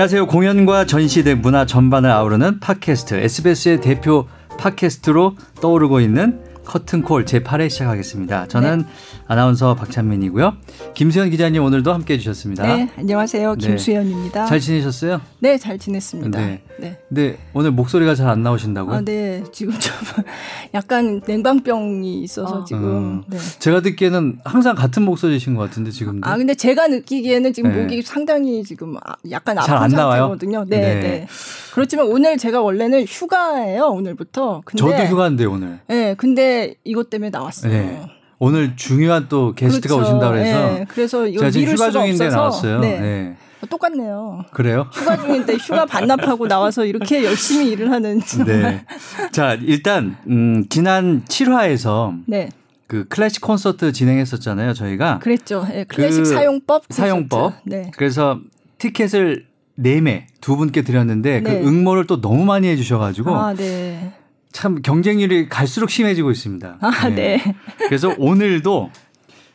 안녕하세요. 공연과 전시 등 문화 전반을 아우르는 팟캐스트 SBS의 대표 팟캐스트로 떠오르고 있는 커튼콜 제8회 시작하겠습니다. 저는 네. 아나운서 박찬민이고요. 김수현 기자님 오늘도 함께 해 주셨습니다. 네, 안녕하세요. 네. 김수현입니다. 잘 지내셨어요? 네, 잘 지냈습니다. 네. 네. 네, 오늘 목소리가 잘 안 나오신다고요? 아, 네. 지금 좀 약간 냉방병이 있어서 아. 지금. 음. 네. 제가 듣기에는 항상 같은 목소리신 것 같은데 지금. 아, 근데 제가 느끼기에는 지금 네. 목이 상당히 지금 아, 약간 아픈 잘안 상태거든요. 네, 네, 네. 그렇지만 오늘 제가 원래는 휴가예요. 오늘부터. 근데 저도 휴가인데 오늘. 네, 근데 이것 때문에 나왔어요. 네. 오늘 중요한 또 게스트가 그렇죠. 오신다 그래서 네. 그래서 이거 제가 지금 휴가 중인데 없어서. 나왔어요. 네. 네. 똑같네요. 그래요? 휴가 중인데 휴가 반납하고 나와서 이렇게 열심히 일을 하는. 네. 자 일단 음, 지난 7화에서 네. 그 클래식 콘서트 진행했었잖아요 저희가. 그랬죠. 네, 클래식 그 사용법. 사용법. 네. 그래서 티켓을 4매 두 분께 드렸는데 그 네. 그 응모를 또 너무 많이 해주셔가지고. 아, 네. 참 경쟁률이 갈수록 심해지고 있습니다. 아, 네. 네. 그래서 오늘도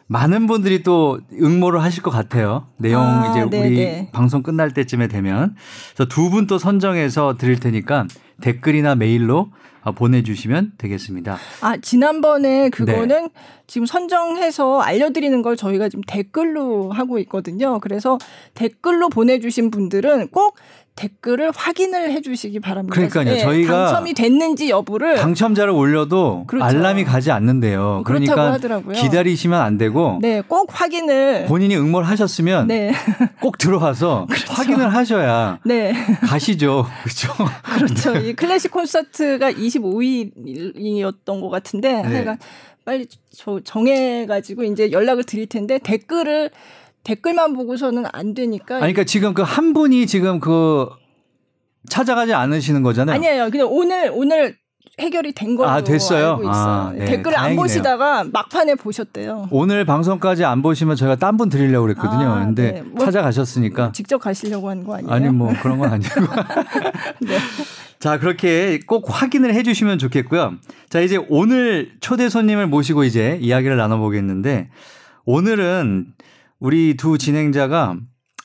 많은 분들이 또 응모를 하실 것 같아요. 내용 아, 이제 네네. 우리 네. 방송 끝날 때쯤에 되면. 그래서 두 분 또 선정해서 드릴 테니까 댓글이나 메일로 보내주시면 되겠습니다. 아, 지난번에 그거는 네. 지금 선정해서 알려드리는 걸 저희가 지금 댓글로 하고 있거든요. 그래서 댓글로 보내주신 분들은 꼭 댓글을 확인을 해주시기 바랍니다. 그러니까요. 네, 저희가 당첨이 됐는지 여부를 당첨자를 올려도 그렇죠. 알람이 가지 않는데요. 그러니까 하더라고요. 기다리시면 안 되고 네, 꼭 확인을 본인이 응모를 하셨으면 네. 꼭 들어와서 그렇죠. 확인을 하셔야 네. 가시죠. 그렇죠. 그렇죠. 이 클래식 콘서트가 25일이었던 것 같은데 네. 하여간 빨리 저 정해가지고 이제 연락을 드릴 텐데 댓글을 댓글만 보고서는 안 되니까. 아니, 그러니까 지금 그 한 분이 지금 그 찾아가지 않으시는 거잖아요. 아니에요. 그냥 오늘 오늘 해결이 된 걸로 아, 됐어요? 알고 있어요. 아, 네. 댓글을 다행이네요. 안 보시다가 막판에 보셨대요. 오늘 방송까지 안 보시면 저희가 딴 분 드리려고 그랬거든요. 아, 근데 네. 뭐 찾아가셨으니까 직접 가시려고 하는 거 아니에요? 아니 뭐 그런 건 아니고. 네. 자, 그렇게 꼭 확인을 해 주시면 좋겠고요. 자, 이제 오늘 초대 손님을 모시고 이제 이야기를 나눠 보겠는데 오늘은 우리 두 진행자가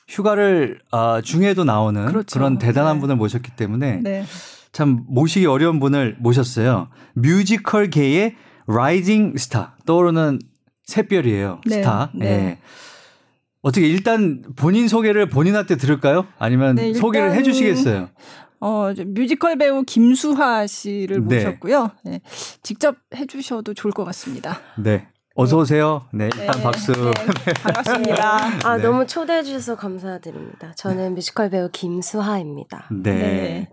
휴가를 아, 중에도 나오는 그렇죠. 그런 대단한 네. 분을 모셨기 때문에 네. 참 모시기 어려운 분을 모셨어요. 뮤지컬계의 rising star 떠오르는 샛별이에요. 네. 스타. 네. 네. 어떻게 일단 본인 소개를 본인한테 들을까요? 아니면 네, 소개를 해주시겠어요? 어, 뮤지컬 배우 김수하 씨를 네. 모셨고요. 네. 직접 해주셔도 좋을 것 같습니다. 네. 어서 오세요. 네, 일단 네, 박수. 네, 반갑습니다. 아, 네. 너무 초대해 주셔서 감사드립니다. 저는 뮤지컬 배우 김수하입니다. 네. 네.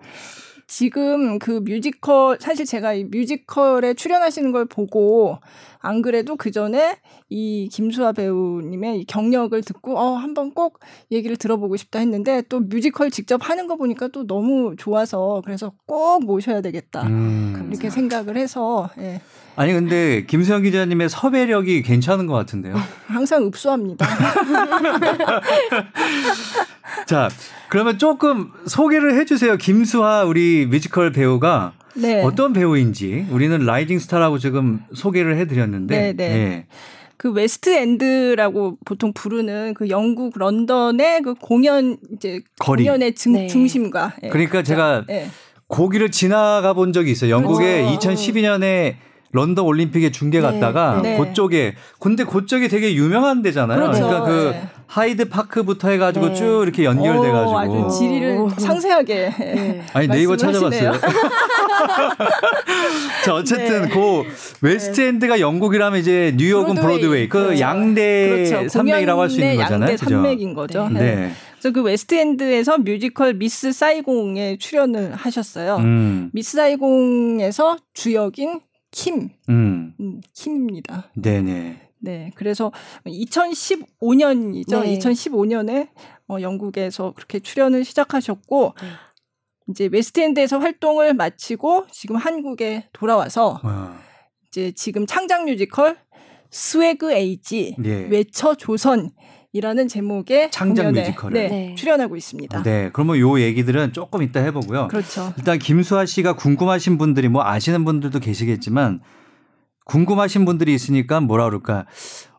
지금 그 뮤지컬 사실 제가 이 뮤지컬에 출연하시는 걸 보고 안 그래도 그 전에 이 김수하 배우님의 이 경력을 듣고 어 한번 꼭 얘기를 들어보고 싶다 했는데 또 뮤지컬 직접 하는 거 보니까 또 너무 좋아서 그래서 꼭 모셔야 되겠다 음. 이렇게 생각을 해서 예. 아니 근데 김수영 기자님의 섭외력이 괜찮은 것 같은데요. 항상 읍소합니다. 자 그러면 조금 소개를 해주세요. 김수하 우리 뮤지컬 배우가 네. 어떤 배우인지 우리는 rising star라고 지금 소개를 해드렸는데. 네, 네. 네. 그 웨스트 엔드라고 보통 부르는 그 영국 런던의 그 공연 이제 거리. 공연의 중, 네. 중심과 예, 그러니까 제가 네. 거기를 지나가 본 적이 있어요. 영국에 그렇죠. 2012년에 런던 올림픽에 중계 네. 갔다가 네. 그쪽에 근데 그쪽이 되게 유명한 데잖아요. 그렇죠. 그러니까 그 네. 하이드 파크부터 해가지고 네. 쭉 이렇게 연결돼 가지고 오, 아주 지리를 오. 상세하게 네. 아니 네이버 찾아봤어요. 자 어쨌든 네. 그 웨스트엔드가 영국이라면 이제 뉴욕은 브로드웨이, 브로드웨이. 그 그렇죠. 양대 그렇죠. 산맥이라고 할 수 있는 거잖아요. 양대 산맥인 거죠. 네. 그래서 그 웨스트엔드에서 뮤지컬 미스 사이공에 출연을 하셨어요. 음. 미스 사이공에서 주역인 킴, 음. 음, 킴입니다. 네네. 네, 그래서 2015년이죠. 네. 2015년에 어, 영국에서 그렇게 출연을 시작하셨고 네. 이제 웨스트엔드에서 활동을 마치고 지금 한국에 돌아와서 와. 이제 지금 창작 뮤지컬 Swag Age 네. 외쳐 조선 이라는 제목의 창작 뮤지컬에 네, 네. 출연하고 있습니다. 네, 그러면 요 얘기들은 조금 이따 해보고요. 그렇죠. 일단 김수하 씨가 궁금하신 분들이 뭐 아시는 분들도 계시겠지만 궁금하신 분들이 있으니까 뭐라 그럴까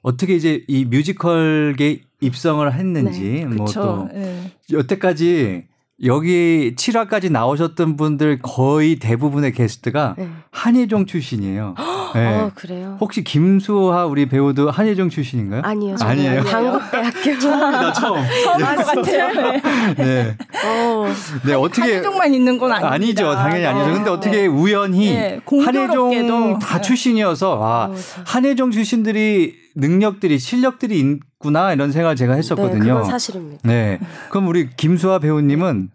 어떻게 이제 이 뮤지컬계 입성을 했는지 네, 뭐 또 네. 여태까지 여기 7화까지 나오셨던 분들 거의 대부분의 게스트가 네. 한예종 출신이에요. 네. 어, 그래요? 혹시 김수하 우리 배우도 한예종 출신인가요? 아니요. 아니에요. 당국대학교. 처음이다, 처음. 처음인 것 같아요. 네. 네. 어, 네, 어떻게. 한예종만 있는 건 아닙니다. 아니죠. 당연히 아니죠. 근데 네. 어떻게 우연히 네. 한예종 다 네. 출신이어서 와, 어, 참. 한예종 출신들이 능력들이 실력들이 있구나 이런 생각을 제가 네, 했었거든요. 그건 사실입니다. 네. 그럼 우리 김수아 배우님은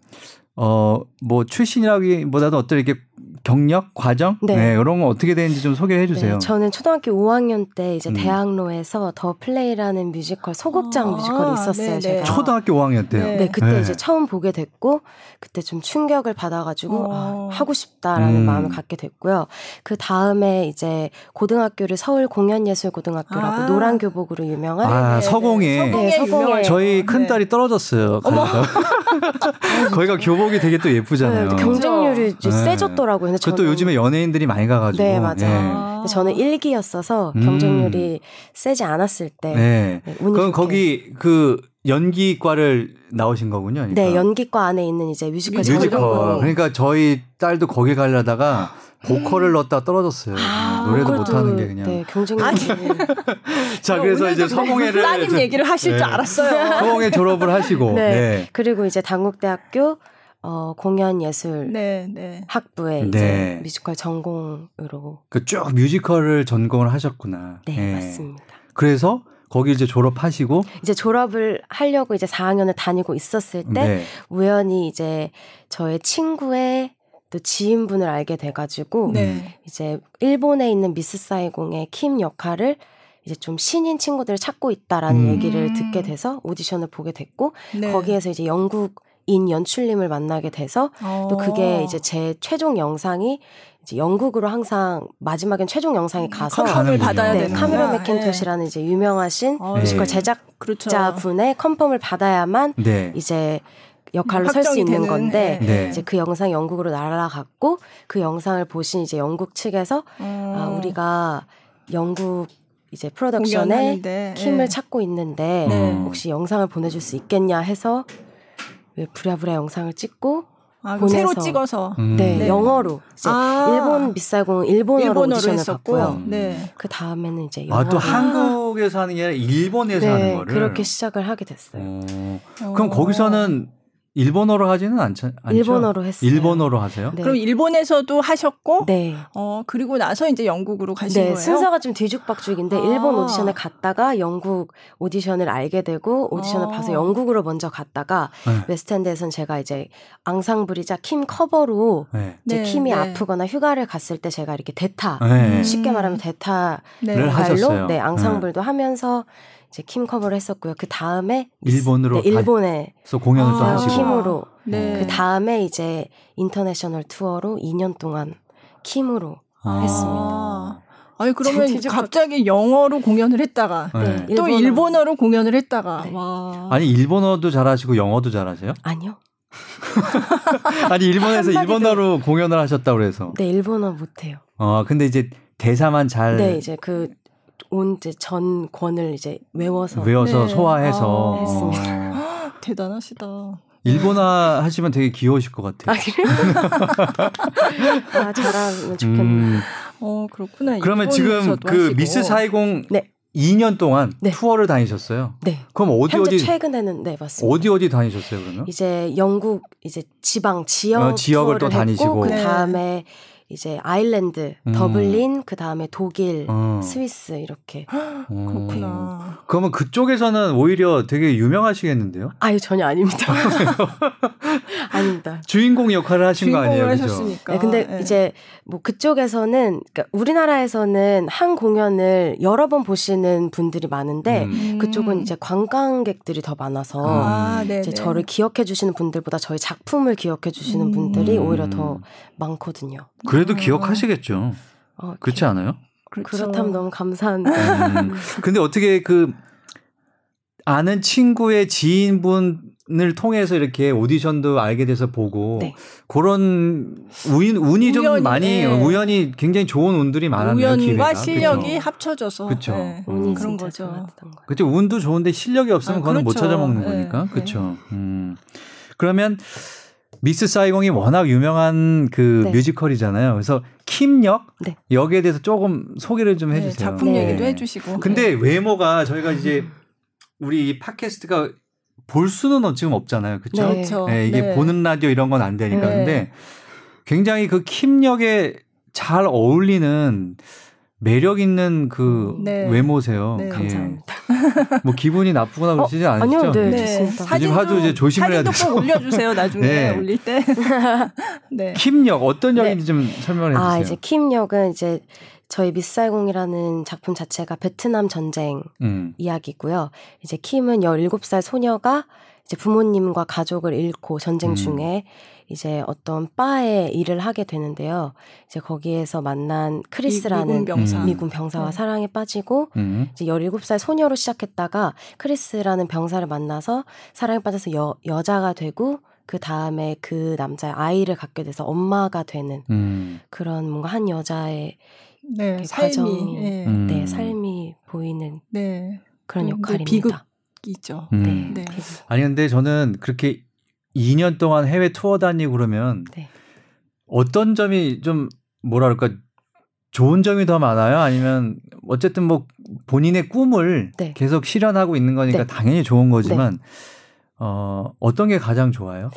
어 뭐 출신이라기보다도 어떤 이렇게 경력 과정 네. 네. 이런 거 어떻게 되는지 좀 소개해 주세요. 네, 저는 초등학교 5학년 때 이제 음. 대학로에서 The Play라는 뮤지컬 소극장 아, 뮤지컬이 있었어요. 네네. 제가. 초등학교 5학년 때요. 네. 네, 그때 네. 이제 처음 보게 됐고 그때 좀 충격을 받아가지고 어. 아, 하고 싶다라는 음. 마음을 갖게 됐고요. 그 다음에 이제 고등학교를 서울 공연예술고등학교라고 아. 노란 교복으로 유명한 아, 네, 네. 서공에. 서공에 네, 서공에. 저희 큰 네. 딸이 떨어졌어요. 거기가 교복이 되게 또 예쁘잖아요. 네, 경쟁률이 이제 네. 세졌더라고요. 근데 그것도 저는- 요즘에 연예인들이 많이 가가지고. 네, 맞아요. 네. 근데 저는 1기였어서 음. 경쟁률이 세지 않았을 때 네. 네, 운이 그럼 좋게. 거기 그 연기과를 나오신 거군요. 그러니까. 네 연기과 안에 있는 이제 뮤지컬 뮤지컬. 그러니까 저희 딸도 거기 가려다가 보컬을 넣었다 떨어졌어요. 아, 노래도 그것도, 못하는 게 그냥. 네, 경쟁률이 자, 그래서 이제 서공회를 따님 얘기를 하실 네. 줄 알았어요. 서공회 졸업을 하시고. 네. 네. 그리고 이제 당국대학교 어, 공연 예술 네, 네. 학부에 네. 이제 뮤지컬 전공으로 그 쭉 뮤지컬을 전공을 하셨구나. 네, 네. 맞습니다. 그래서 거기 이제 졸업하시고 이제 졸업을 하려고 이제 4학년을 다니고 있었을 때 네. 우연히 이제 저의 친구의 또 지인분을 알게 돼가지고 네. 이제 일본에 있는 미스 사이공의 킴 역할을 이제 좀 신인 친구들을 찾고 있다라는 음. 얘기를 듣게 돼서 오디션을 보게 됐고 네. 거기에서 이제 영국인 연출님을 만나게 돼서 어. 또 그게 이제 제 최종 영상이 이제 영국으로 항상 마지막엔 최종 영상이 가서 confirm을 가는군요. 받아야 네, 되는 카메론 맥킨토시라는 이제 유명하신 어, 뮤지컬 네. 그렇죠. 제작자분의 confirm을 받아야만 네. 이제 역할로 설 수 있는 되는, 건데 네. 이제 그 영상이 영국으로 날아갔고 그 영상을 보신 이제 영국 측에서 어. 아, 우리가 영국 이제 프로덕션에 공연하는데, 킴을 네. 찾고 있는데 네. 혹시 영상을 보내줄 수 있겠냐 해서 왜 부랴부랴 영상을 찍고 아, 그럼 새로 보내서. 찍어서 음. 네, 네. 영어로 이제 아. 일본 미살공은 일본어로, 일본어로 오디션을 했었고. 봤고요. 네. 그 다음에는 이제 영어 아, 또 한국에서 하는 게 아니라 일본에서 하는 네, 거를. 그렇게 시작을 하게 됐어요. 어. 어. 그럼 거기서는 일본어로 하지는 않죠? 일본어로 했어요. 일본어로 하세요? 네. 그럼 일본에서도 하셨고 네. 어 그리고 나서 이제 영국으로 가신 네, 거예요. 순서가 좀 뒤죽박죽인데 아. 일본 오디션을 갔다가 영국 오디션을 알게 되고 오디션을 아. 봐서 영국으로 먼저 갔다가 네. 웨스트엔드에선 제가 이제 앙상블이자 킴 커버로 네. 이제 네, 킴이 네. 아프거나 휴가를 갔을 때 제가 이렇게 대타 네. 음. 쉽게 말하면 대타 네. 를 하셨어요. 역할로 네 앙상블도 하면서 이제 킴 커버를 했었고요. 그 다음에 일본으로 네, 일본에 그래서 공연을 또 아. 하시고. 킴으로 네. 그 다음에 이제 international tour로 2년 동안 킴으로 아. 했습니다. 아니 그러면 뒤집어- 갑자기 영어로 공연을 했다가 네. 또 일본어. 일본어로 공연을 했다가 네. 와. 아니 일본어도 잘하시고 영어도 잘하세요? 아니요. 아니 일본에서 일본어로 공연을 하셨다고 그래서. 네 일본어 못해요. 어 근데 이제 대사만 잘 네 이제 그 온 이제 전 권을 이제 외워서 외워서 네. 소화해서 아, 했습니다. 대단하시다. 일본어 하시면 되게 귀여우실 것 같아요. 아 그래요? 아 잘하면 좋겠네. 음, 어 그렇구나. 그러면 지금 그 하시고. 미스 420 네. 2년 동안 네. 투어를 다니셨어요. 네. 그럼 어디 어디 최근에는 네 맞습니다. 어디 어디 다니셨어요 그러면? 이제 영국 이제 지방 지역 어, 지역을 또 투어를 다니시고. 그 네. 다음에 이제 아일랜드, 음. 더블린, 그 다음에 독일, 어. 스위스 이렇게. 어. 그렇구나. 그러면 그쪽에서는 오히려 되게 유명하시겠는데요? 아유 전혀 아닙니다. 아닙니다. 주인공 역할을 하신 거 아니에요? 하셨으니까. 네, 근데 네. 이제 뭐 그쪽에서는 그러니까 우리나라에서는 한 공연을 여러 번 보시는 분들이 많은데 음. 음. 그쪽은 이제 관광객들이 더 많아서 아, 네, 이제 네. 저를 기억해 주시는 분들보다 저희 작품을 기억해 주시는 음. 분들이 음. 오히려 더 많거든요. 그래 도 아. 기억하시겠죠. 어, 그렇지 않아요? 그렇죠. 그렇다면 너무 감사한데. 음. 근데 어떻게 그 아는 친구의 지인분을 통해서 이렇게 오디션도 알게 돼서 보고 네. 그런 우인, 운이 좀 우연히, 많이 네. 우연히 굉장히 좋은 운들이 많았네요. 기회가. 우연과 실력이 그쵸? 합쳐져서 그쵸. 네. 운이 음. 그런 진짜 거죠. 그쵸 운도 좋은데 실력이 없으면 아, 그거는 못 그렇죠. 찾아먹는 네. 거니까 네. 그렇죠. 음. 그러면 미스 사이공이 워낙 유명한 그 네. 뮤지컬이잖아요. 그래서 킴 역, 네. 역에 대해서 조금 소개를 좀 네, 해주세요. 작품 네. 얘기도 해주시고. 근데 외모가 저희가 이제 우리 이 팟캐스트가 볼 수는 지금 없잖아요. 그렇죠? 네. 그렇죠. 네, 이게 네. 보는 라디오 이런 건 안 되니까. 네. 근데 굉장히 그 킴 역에 잘 어울리는 매력 있는 그 네. 외모세요. 네. 예. 감사합니다. 뭐 기분이 나쁘거나 그러시지 않으시죠? 아니요, 네. 네, 좋습니다. 사진도 요즘 하도 이제 조심을 해야 사진도 돼서. 꼭 올려주세요 나중에 네. 올릴 때. 네. 킴 역 어떤 네. 역인지 좀 설명을 해주세요. 아, 이제 킴 역은 이제 저희 미스사이공이라는 작품 자체가 베트남 전쟁 음. 이야기고요. 이제 킴은 17살 소녀가 이제 부모님과 가족을 잃고 전쟁 음. 중에 이제 어떤 바에 일을 하게 되는데요. 이제 거기에서 만난 크리스라는 미군 병사. 음. 미군 병사와 네. 사랑에 빠지고 음. 이제 17살 소녀로 시작했다가 크리스라는 병사를 만나서 사랑에 빠져서 여, 여자가 되고 그 다음에 그 남자의 아이를 갖게 돼서 엄마가 되는 음. 그런 뭔가 한 여자의 네, 그 삶이. 과정이. 네. 음. 네, 삶이 보이는 네. 그런 네, 역할입니다. 비극 이죠. 음. 네. 아니 근데 저는 그렇게 2년 동안 해외 투어 다니고 그러면 네. 어떤 점이 좀 뭐랄까 좋은 점이 더 많아요? 아니면 어쨌든 뭐 본인의 꿈을 네. 계속 실현하고 있는 거니까 네. 당연히 좋은 거지만 어 어떤 게 가장 좋아요?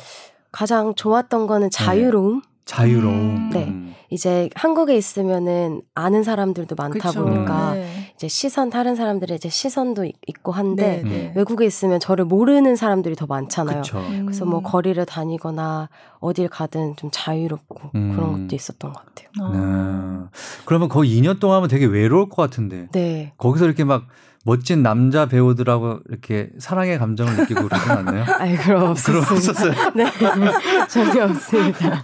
가장 좋았던 거는 자유로움. 자유로움. 음. 네. 이제 한국에 있으면은 아는 사람들도 많다 그쵸. 보니까 네. 이제 시선 다른 사람들의 이제 시선도 있- 있고 한데 네, 네. 외국에 있으면 저를 모르는 사람들이 더 많잖아요. 그렇죠. 음. 그래서 뭐 거리를 다니거나 어딜 가든 좀 자유롭고 음. 그런 것도 있었던 것 같아요. 어. 네. 그러면 거기 2년 동안 하면 되게 외로울 것 같은데 네. 거기서 이렇게 막 멋진 남자 배우들하고 이렇게 사랑의 감정을 느끼고 그러진 않나요? 아이 그럼. 없었어요. 네. 전혀 없습니다.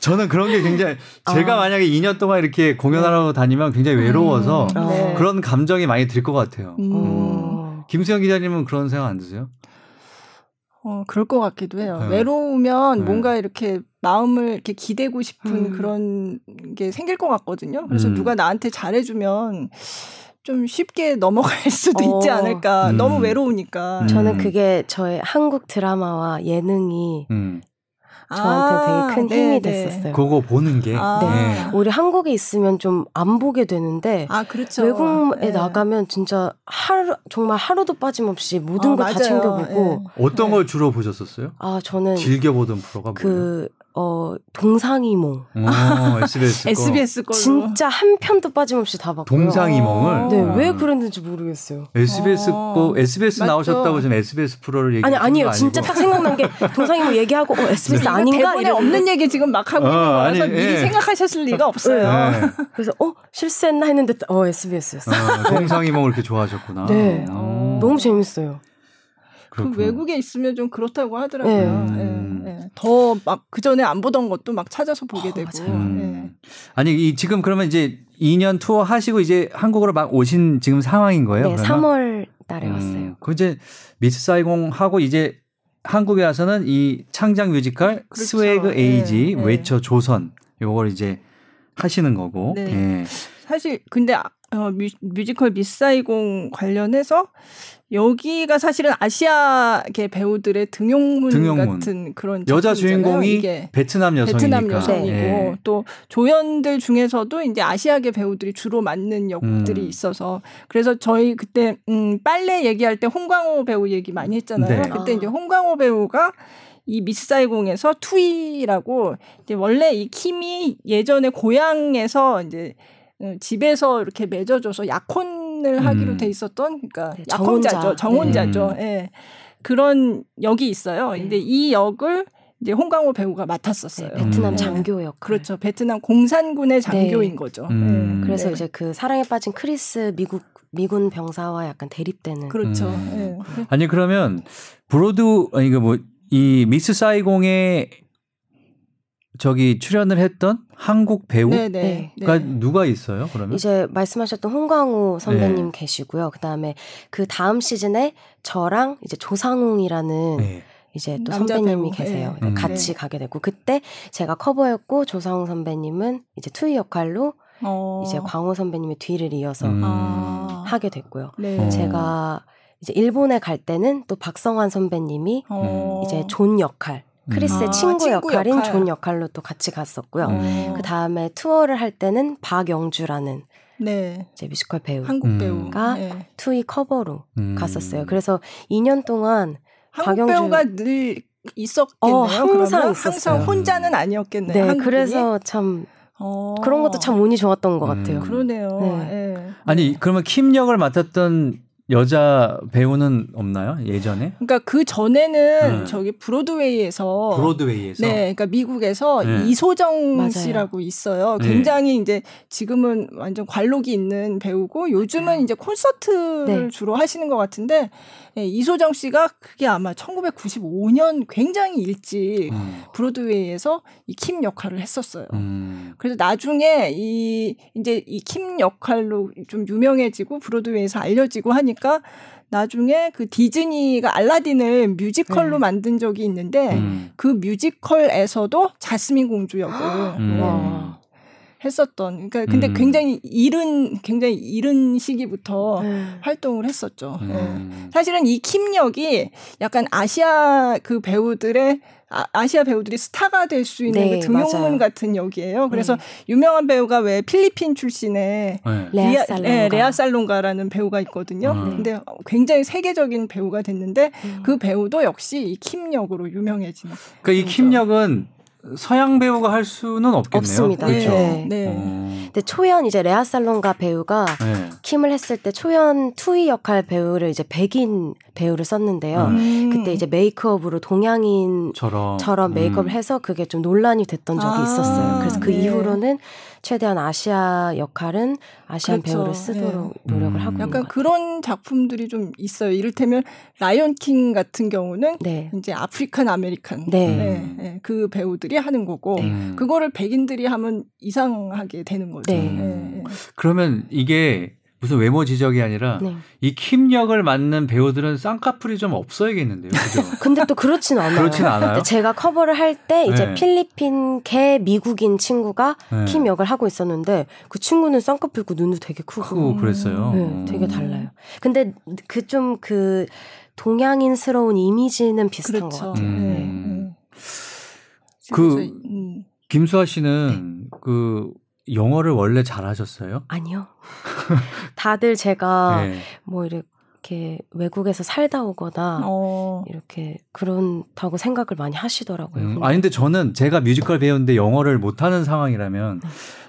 저는 그런 게 굉장히 제가 아. 만약에 2년 동안 이렇게 공연하러 다니면 굉장히 외로워서 음, 네. 그런 감정이 많이 들 것 같아요. 음. 어. 김수영 기자님은 그런 생각 안 드세요? 어, 그럴 것 같기도 해요. 네. 외로우면 네. 뭔가 이렇게 마음을 이렇게 기대고 싶은 음. 그런 게 생길 것 같거든요. 그래서 음. 누가 나한테 잘해주면 좀 쉽게 넘어갈 수도 있지 어. 않을까. 음. 너무 외로우니까. 음. 저는 그게 저의 한국 드라마와 예능이 음. 저한테 되게 큰 네, 힘이 네. 됐었어요. 그거 보는 게 아. 네. 우리 한국에 있으면 좀 안 보게 되는데 아, 그렇죠. 외국에 네. 나가면 진짜 하루 정말 하루도 빠짐없이 모든 어, 걸다 맞아요. 챙겨보고 네. 어떤 걸 주로 보셨었어요? 아 저는 즐겨보던 프로가 뭐예요? 그 어, 동상이몽 어, SBS 거. SBS 걸로. 진짜 한 편도 빠짐없이 다 봤고요. 동상이몽을 어. 네, 아. 왜 그랬는지 모르겠어요. SBS 어. 거 SBS 맞죠. 나오셨다고 지금 SBS 프로를 얘기 아니 아니에요. 진짜 딱 생각난 게 동상이몽 얘기하고 어, SBS 이거 아닌가 대본에 이랬는데 없는 얘기 지금 막 하고 어, 있는 거라서 아니, 미리 예. 생각하셨을 리가 없어요. 네. 그래서 어 실수했나 했는데 어 SBS였어. 요 어, 동상이몽을 이렇게 좋아하셨구나. 네. 어. 너무 재밌어요. 그. 외국에 있으면 좀 그렇다고 하더라고요. 네. 예, 예. 더 막 그 전에 안 보던 것도 막 찾아서 보게 어, 되고. 맞아요. 음. 아니 이 지금 그러면 이제 2년 투어 하시고 이제 한국으로 막 오신 지금 상황인 거예요? 네, 그러면? 3월 달에 음, 왔어요. 그 이제 미스 사이공 하고 이제 한국에 와서는 이 창작 뮤지컬 그렇죠. Swag Age 네, 네. 외쳐 조선 요걸 이제 하시는 거고. 네. 예. 사실 근데 아- 어, 뮤, 뮤지컬 미스 사이공 관련해서 여기가 사실은 아시아계 배우들의 등용문, 등용문. 같은 그런 여자 주인공이 이게. 베트남 여성이니까. 베트남 여성이고 예. 또 조연들 중에서도 이제 아시아계 배우들이 주로 맡는 역들이 음. 있어서 그래서 저희 그때 음 빨래 얘기할 때 홍광호 배우 얘기 많이 했잖아요. 네. 그때 아. 이제 홍광호 배우가 이 미스사이공에서 투이라고 이제 원래 이 킴이 예전에 고향에서 이제 어, 집에서 이렇게 맺어줘서 약혼을 하기로 음. 돼 있었던 그러니까 네, 약혼자죠, 정혼자. 정혼자죠. 네. 예. 그런 역이 있어요. 네. 근데 이 역을 이제 홍광호 배우가 맡았었어요. 네, 베트남 음. 장교 역. 그렇죠. 베트남 공산군의 장교인 거죠. 음. 예. 그래서 네. 이제 그 사랑에 빠진 크리스 미국 미군 병사와 약간 대립되는. 그렇죠. 음. 예. 아니 그러면 브로드 아니 그 뭐 이 미스 사이공에 저기 출연을 했던 한국 배우가 네, 네. 네. 누가 있어요? 그러면 이제 말씀하셨던 홍광호 선배님 네. 계시고요. 그 다음에 그 다음 시즌에 저랑 이제 조상웅이라는 네. 이제 또 선배님이 배우, 계세요. 예. 음. 같이 가게 되고 그때 제가 커버였고 조상웅 선배님은 이제 투이 역할로 어. 이제 광호 선배님의 뒤를 이어서 음. 아. 하게 됐고요. 네. 어. 제가 이제 일본에 갈 때는 또 박성환 선배님이 어. 이제 존 역할 크리스의 아, 친구, 친구 역할인 역할. 존 역할로 또 같이 갔었고요. 어. 그 다음에 투어를 할 때는 박영주라는 네. 이제 뮤지컬 배우 한국 음. 배우가 가 네. 투이 커버로 음. 갔었어요. 그래서 2년 동안 한국 박영주- 배우가 늘 있었겠네요. 어, 항상 그러면 있었어요. 항상 혼자는 아니었겠네요. 네, 한국인이. 그래서 참 어. 그런 것도 참 운이 좋았던 것 음. 같아요. 그러네요. 네. 예. 아니 그러면 킴 역을 맡았던 여자 배우는 없나요? 예전에? 그러니까 그 전에는 네. 저기 브로드웨이에서 브로드웨이에서. 네, 그러니까 미국에서 네. 이소정 맞아요. 씨라고 있어요. 네. 굉장히 이제 지금은 완전 관록이 있는 배우고 요즘은 이제 콘서트를 네. 주로 하시는 것 같은데 예, 이소정 씨가 그게 아마 1995년 굉장히 일찍 음. 브로드웨이에서 이 킴 역할을 했었어요. 음. 그래서 나중에 이 이제 이 킴 역할로 좀 유명해지고 브로드웨이에서 알려지고 하니까 나중에 그 디즈니가 알라딘을 뮤지컬로 네. 만든 적이 있는데 음. 그 뮤지컬에서도 자스민 공주 역을 음. 와. 했었던 그러니까 근데 음. 굉장히 이른 굉장히 이른 시기부터 네. 활동을 했었죠. 예. 음. 사실은 이 킴 역이 약간 아시아 그 배우들의 아, 아시아 배우들이 스타가 될 수 있는 네, 그 등용문 맞아요. 같은 역이에요. 그래서 네. 유명한 배우가 왜 필리핀 출신의 네. 레아 리아- 살롱가. 네, 레아 살롱가라는 배우가 있거든요. 음. 근데 굉장히 세계적인 배우가 됐는데 음. 그 배우도 역시 이 킴 역으로 유명해지는. 그러니까 이킴 역은 서양 배우가 할 수는 없겠네요. 없습니다. 그렇죠. 네. 네. 어. 근데 초연 이제 레아 살롱가 배우가 네. 킴을 했을 때 초연 투이 역할 배우를 이제 백인 배우를 썼는데요. 음. 그때 이제 메이크업으로 동양인 처럼 처럼 메이크업을 음. 해서 그게 좀 논란이 됐던 적이 아, 있었어요. 그래서 그 네. 이후로는 최대한 아시아 역할은 아시안 그렇죠. 배우를 쓰도록 네. 노력을 음. 하고 있는 약간 것 같아요. 그런 작품들이 좀 있어요. 이를테면 라이온 킹 같은 경우는 네. 이제 African American 네. 네, 네, 그 배우들이 하는 거고 음. 그거를 백인들이 하면 이상하게 되는 거죠. 네. 네. 그러면 이게 무슨 외모 지적이 아니라 네. 이 킴 역을 맡는 배우들은 쌍꺼풀이 좀 없어야겠는데요. 그죠? 근데 또 그렇진 않아요. 그렇진 않아요. 제가 커버를 할 때 이제 네. 필리핀계 미국인 친구가 네. 킴 역을 하고 있었는데 그 친구는 쌍꺼풀 있고 눈도 되게 크고 크고 그랬어요. 네, 어. 되게 달라요. 근데 그좀그 동양인스러운 이미지는 비슷한 것 그렇죠. 같아요. 음. 네. 네. 그- 음. 김수아 씨는 그 영어를 원래 잘하셨어요? 아니요. 다들 제가 네. 뭐 이렇게 외국에서 살다 오거나 어. 이렇게 그렇다고 생각을 많이 하시더라고요. 음, 아니 근데 저는 제가 뮤지컬 배우인데 영어를 못하는 상황이라면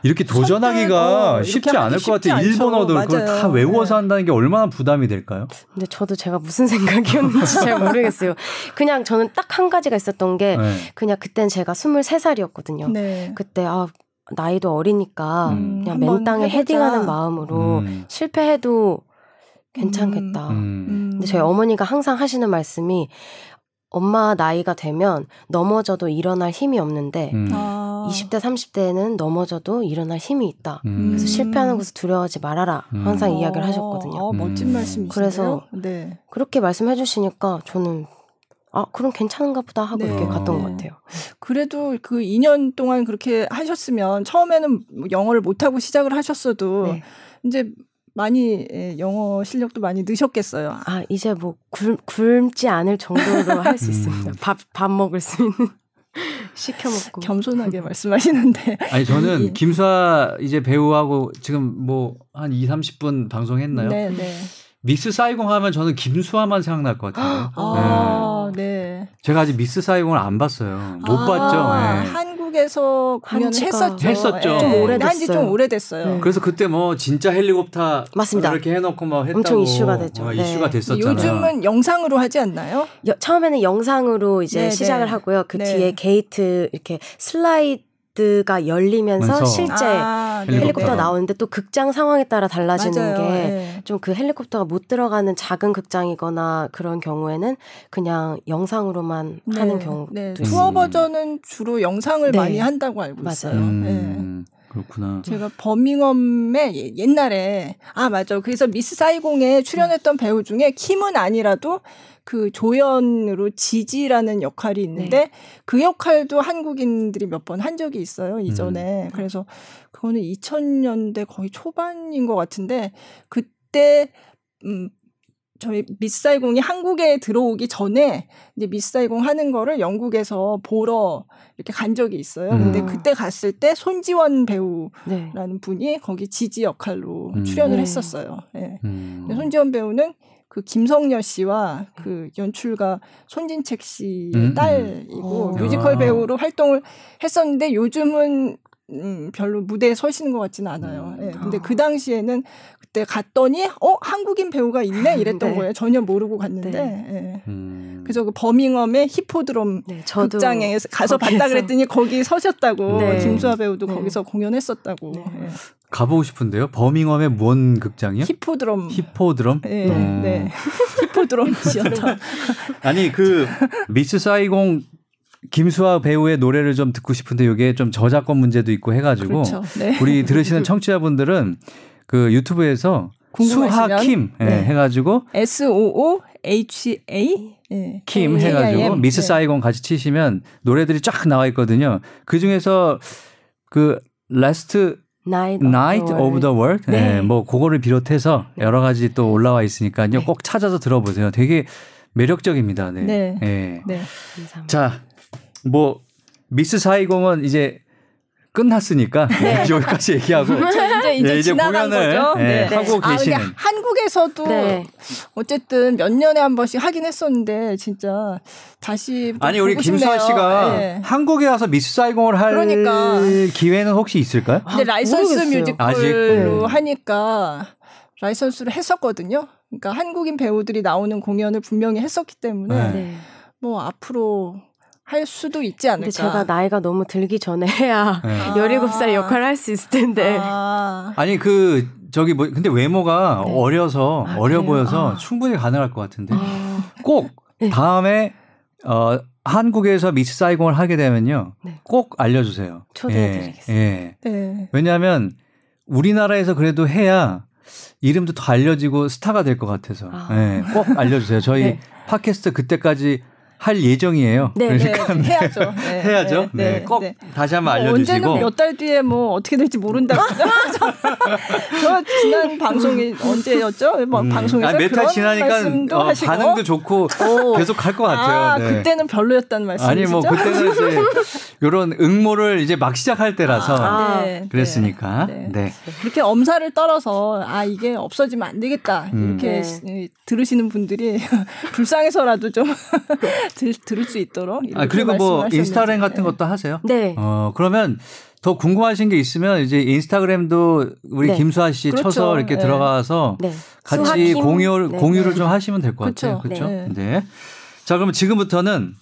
이렇게 도전하기가 어, 쉽지 이렇게 않을 것 같아요. 일본어도 그걸 다 맞아요. 외워서 네. 한다는 게 얼마나 부담이 될까요? 근데 저도 제가 무슨 생각이었는지 잘 모르겠어요. 그냥 저는 딱 한 가지가 있었던 게 네. 그냥 그땐 제가 23살이었거든요. 네. 그때 아 나이도 어리니까 음, 그냥 맨땅에 해보자. 헤딩하는 마음으로 음, 실패해도 괜찮겠다. 음. 음. 근데 저희 어머니가 항상 하시는 말씀이 엄마 나이가 되면 넘어져도 일어날 힘이 없는데 음, 아. 20대 30대에는 넘어져도 일어날 힘이 있다. 음. 그래서 음. 실패하는 것을 두려워하지 말아라. 음. 항상 어, 이야기를 하셨거든요. 어, 멋진 음. 말씀이시네요. 그래서 네. 그렇게 말씀해 주시니까 저는 아 그럼 괜찮은가 보다 하고 네. 이렇게 갔던 것 네. 같아요. 그래도 그 2년 동안 그렇게 하셨으면 처음에는 뭐 영어를 못하고 시작을 하셨어도 네. 이제 많이 예, 영어 실력도 많이 느셨겠어요. 아 이제 뭐 굶, 굶지 않을 정도로 할수 음. 있습니다. 밥 밥 먹을 수 있는 시켜 먹고. 겸손하게 말씀하시는데. 아니 저는 예. 김수아 이제 배우하고 지금 뭐 한 2, 30분 방송했나요? 네, 네. 미스 사이공 하면 저는 김수하만 생각날 것 같아요. 아, 네. 제가 아직 미스 사이공을 안 봤어요. 못 아, 봤죠. 네. 한국에서 한지가 했었죠. 했었죠. 예. 좀 오래됐어요. 한지 좀 오래됐어요. 네. 그래서 그때 뭐 진짜 헬리콥터 맞습니다. 이렇게 해놓고 막 했다고 엄청 이슈가 됐죠. 어, 네. 이슈가 됐었잖아요. 요즘은 영상으로 하지 않나요? 여- 처음에는 영상으로 이제 네, 시작을 네. 하고요. 그 네. 뒤에 게이트 이렇게 슬라이드 가 열리면서 면서. 실제 아, 네, 헬리콥터 네. 나오는데 또 극장 상황에 따라 달라지는. 게 네. 좀그 헬리콥터가 못 들어가는 작은 극장이거나 그런 경우에는 그냥 영상으로만 네, 하는 경우도 네. 있어요. 투어 버전은 주로 영상을 네. 많이 한다고 알고 맞아요. 있어요. 네. 음, 그렇구나. 제가 버밍엄에 예- 옛날에 아 맞아 그래서 미스 사이공에 출연했던 배우 중에 킴은 아니라도 그 조연으로 지지라는 역할이 있는데 네. 그 역할도 한국인들이 몇 번 한 적이 있어요 이전에 음. 그래서 그거는 2000년대 거의 초반인 것 같은데 그때 음 저희 미사이공이 한국에 들어오기 전에 이제 미사이공 하는 거를 영국에서 보러 이렇게 간 적이 있어요. 음. 근데 그때 갔을 때 손지원 배우라는 네. 분이 거기 지지 역할로 음. 출연을 네. 했었어요. 예. 음. 근데 손지원 배우는 그 김성녀 씨와 그 연출가 손진책 씨의 음, 음. 딸이고 어. 뮤지컬 아. 배우로 활동을 했었는데 요즘은 음, 별로 무대에 서시는 것 같지는 않아요. 음. 예. 근데 아. 그 당시에는 그때 갔더니 어 한국인 배우가 있네 이랬던 네. 거예요. 전혀 모르고 갔는데. 네. 예. 음. 그래서 그 버밍엄의 히포드롬 네, 극장에 가서 봤다 거기에서- 그랬더니 거기 서셨다고 네. 김수아 배우도 네. 거기서 공연했었다고. 네. 예. 가보고 싶은데요. 버밍엄의 무언 극장이요? 히포드롬. 히포드럼? 예, 음. 네. 히포드롬 지었다. 아니 그 미스 사이공 김수하 배우의 노래를 좀 듣고 싶은데 이게 좀 저작권 문제도 있고 해가지고 그렇죠. 네. 우리 들으시는 청취자분들은 그 유튜브에서 수하킴 예, 네. 해가지고 S O O H A 예. 킴 K I 해가지고. 미스 네. 사이공 같이 치시면 노래들이 쫙 나와 있거든요. 그 중에서 그 Last Night, Night of the World 네. 예, 뭐 그거를 비롯해서 여러 가지 또 올라와 있으니까요. 네. 꼭 찾아서 들어보세요. 되게 매력적입니다. 네. 네. 예. 네. 자, 뭐 미스 사이공은 이제 끝났으니까 네. 여기까지 얘기하고 저 이제 이제 예, 이제 공연을, 거죠. 예, 하고 아, 계시는. 한국에서도 네. 어쨌든 몇 년에 한 번씩 하긴 했었는데 진짜 다시 또 아니 우리 김수아. 씨가 예. 한국에 와서 미스 사이공을 할 그러니까. 기회는 혹시 있을까요? 근데 아, 라이선스 모르겠어요. 뮤지컬로 아직? 네. 하니까 라이선스를 했었거든요. 그러니까 한국인 배우들이 나오는 공연을 분명히 했었기 때문에 네. 네. 뭐 앞으로 할 수도 있지 않을까. 근데 제가 나이가 너무 들기 전에 해야 네. 아. 17살 역할을 할 수 있을 텐데. 아, 아니 그 저기 뭐 근데 외모가 네. 어려서 아, 어려 그래요? 보여서 아. 충분히 가능할 것 같은데 아, 꼭 네. 다음에 어 한국에서 미스 사이공을 하게 되면요 네. 꼭 알려 주세요. 초대해 드리겠습니다. 예, 예. 네. 왜냐하면 우리나라에서 그래도 해야 이름도 더 알려지고 스타가 될 것 같아서 아. 예, 꼭 알려주세요. 저희 네. 팟캐스트 그때까지 할 예정이에요. 네, 그러니까 네, 해야죠. 네, 해야죠. 네, 네, 꼭 네. 다시 한번 뭐 알려주시고. 언제는 몇 달 뒤에 뭐 어떻게 될지 모른다고. 저, 저 지난 방송이 언제였죠? 뭐 음. 방송에서 몇달 그런 지나니까 어, 하시고. 반응도 좋고 오. 계속 갈 것 같아요. 아, 네. 그때는 별로였다는 말씀이시죠? 아니 뭐 그때는 이제 이런 응모를 이제 막 시작할 때라서 아, 네, 그랬으니까. 네. 네. 그렇게 엄살을 떨어서 아 이게 없어지면 안 되겠다 음. 이렇게 네. 시- 들으시는 분들이 불쌍해서라도 좀 들, 들을 수 있도록 아 이렇게 그리고 뭐. 인스타그램 같은 네. 것도 하세요? 네. 어 그러면 더 궁금하신 게 있으면 이제 인스타그램도 우리 네. 김수아 씨 그렇죠. 쳐서 이렇게 네. 들어가서 네. 같이 수학킴. 공유 네. 공유를 좀 하시면 될 것 같아요. 그쵸. 그렇죠? 네. 네. 자, 그러면 지금부터는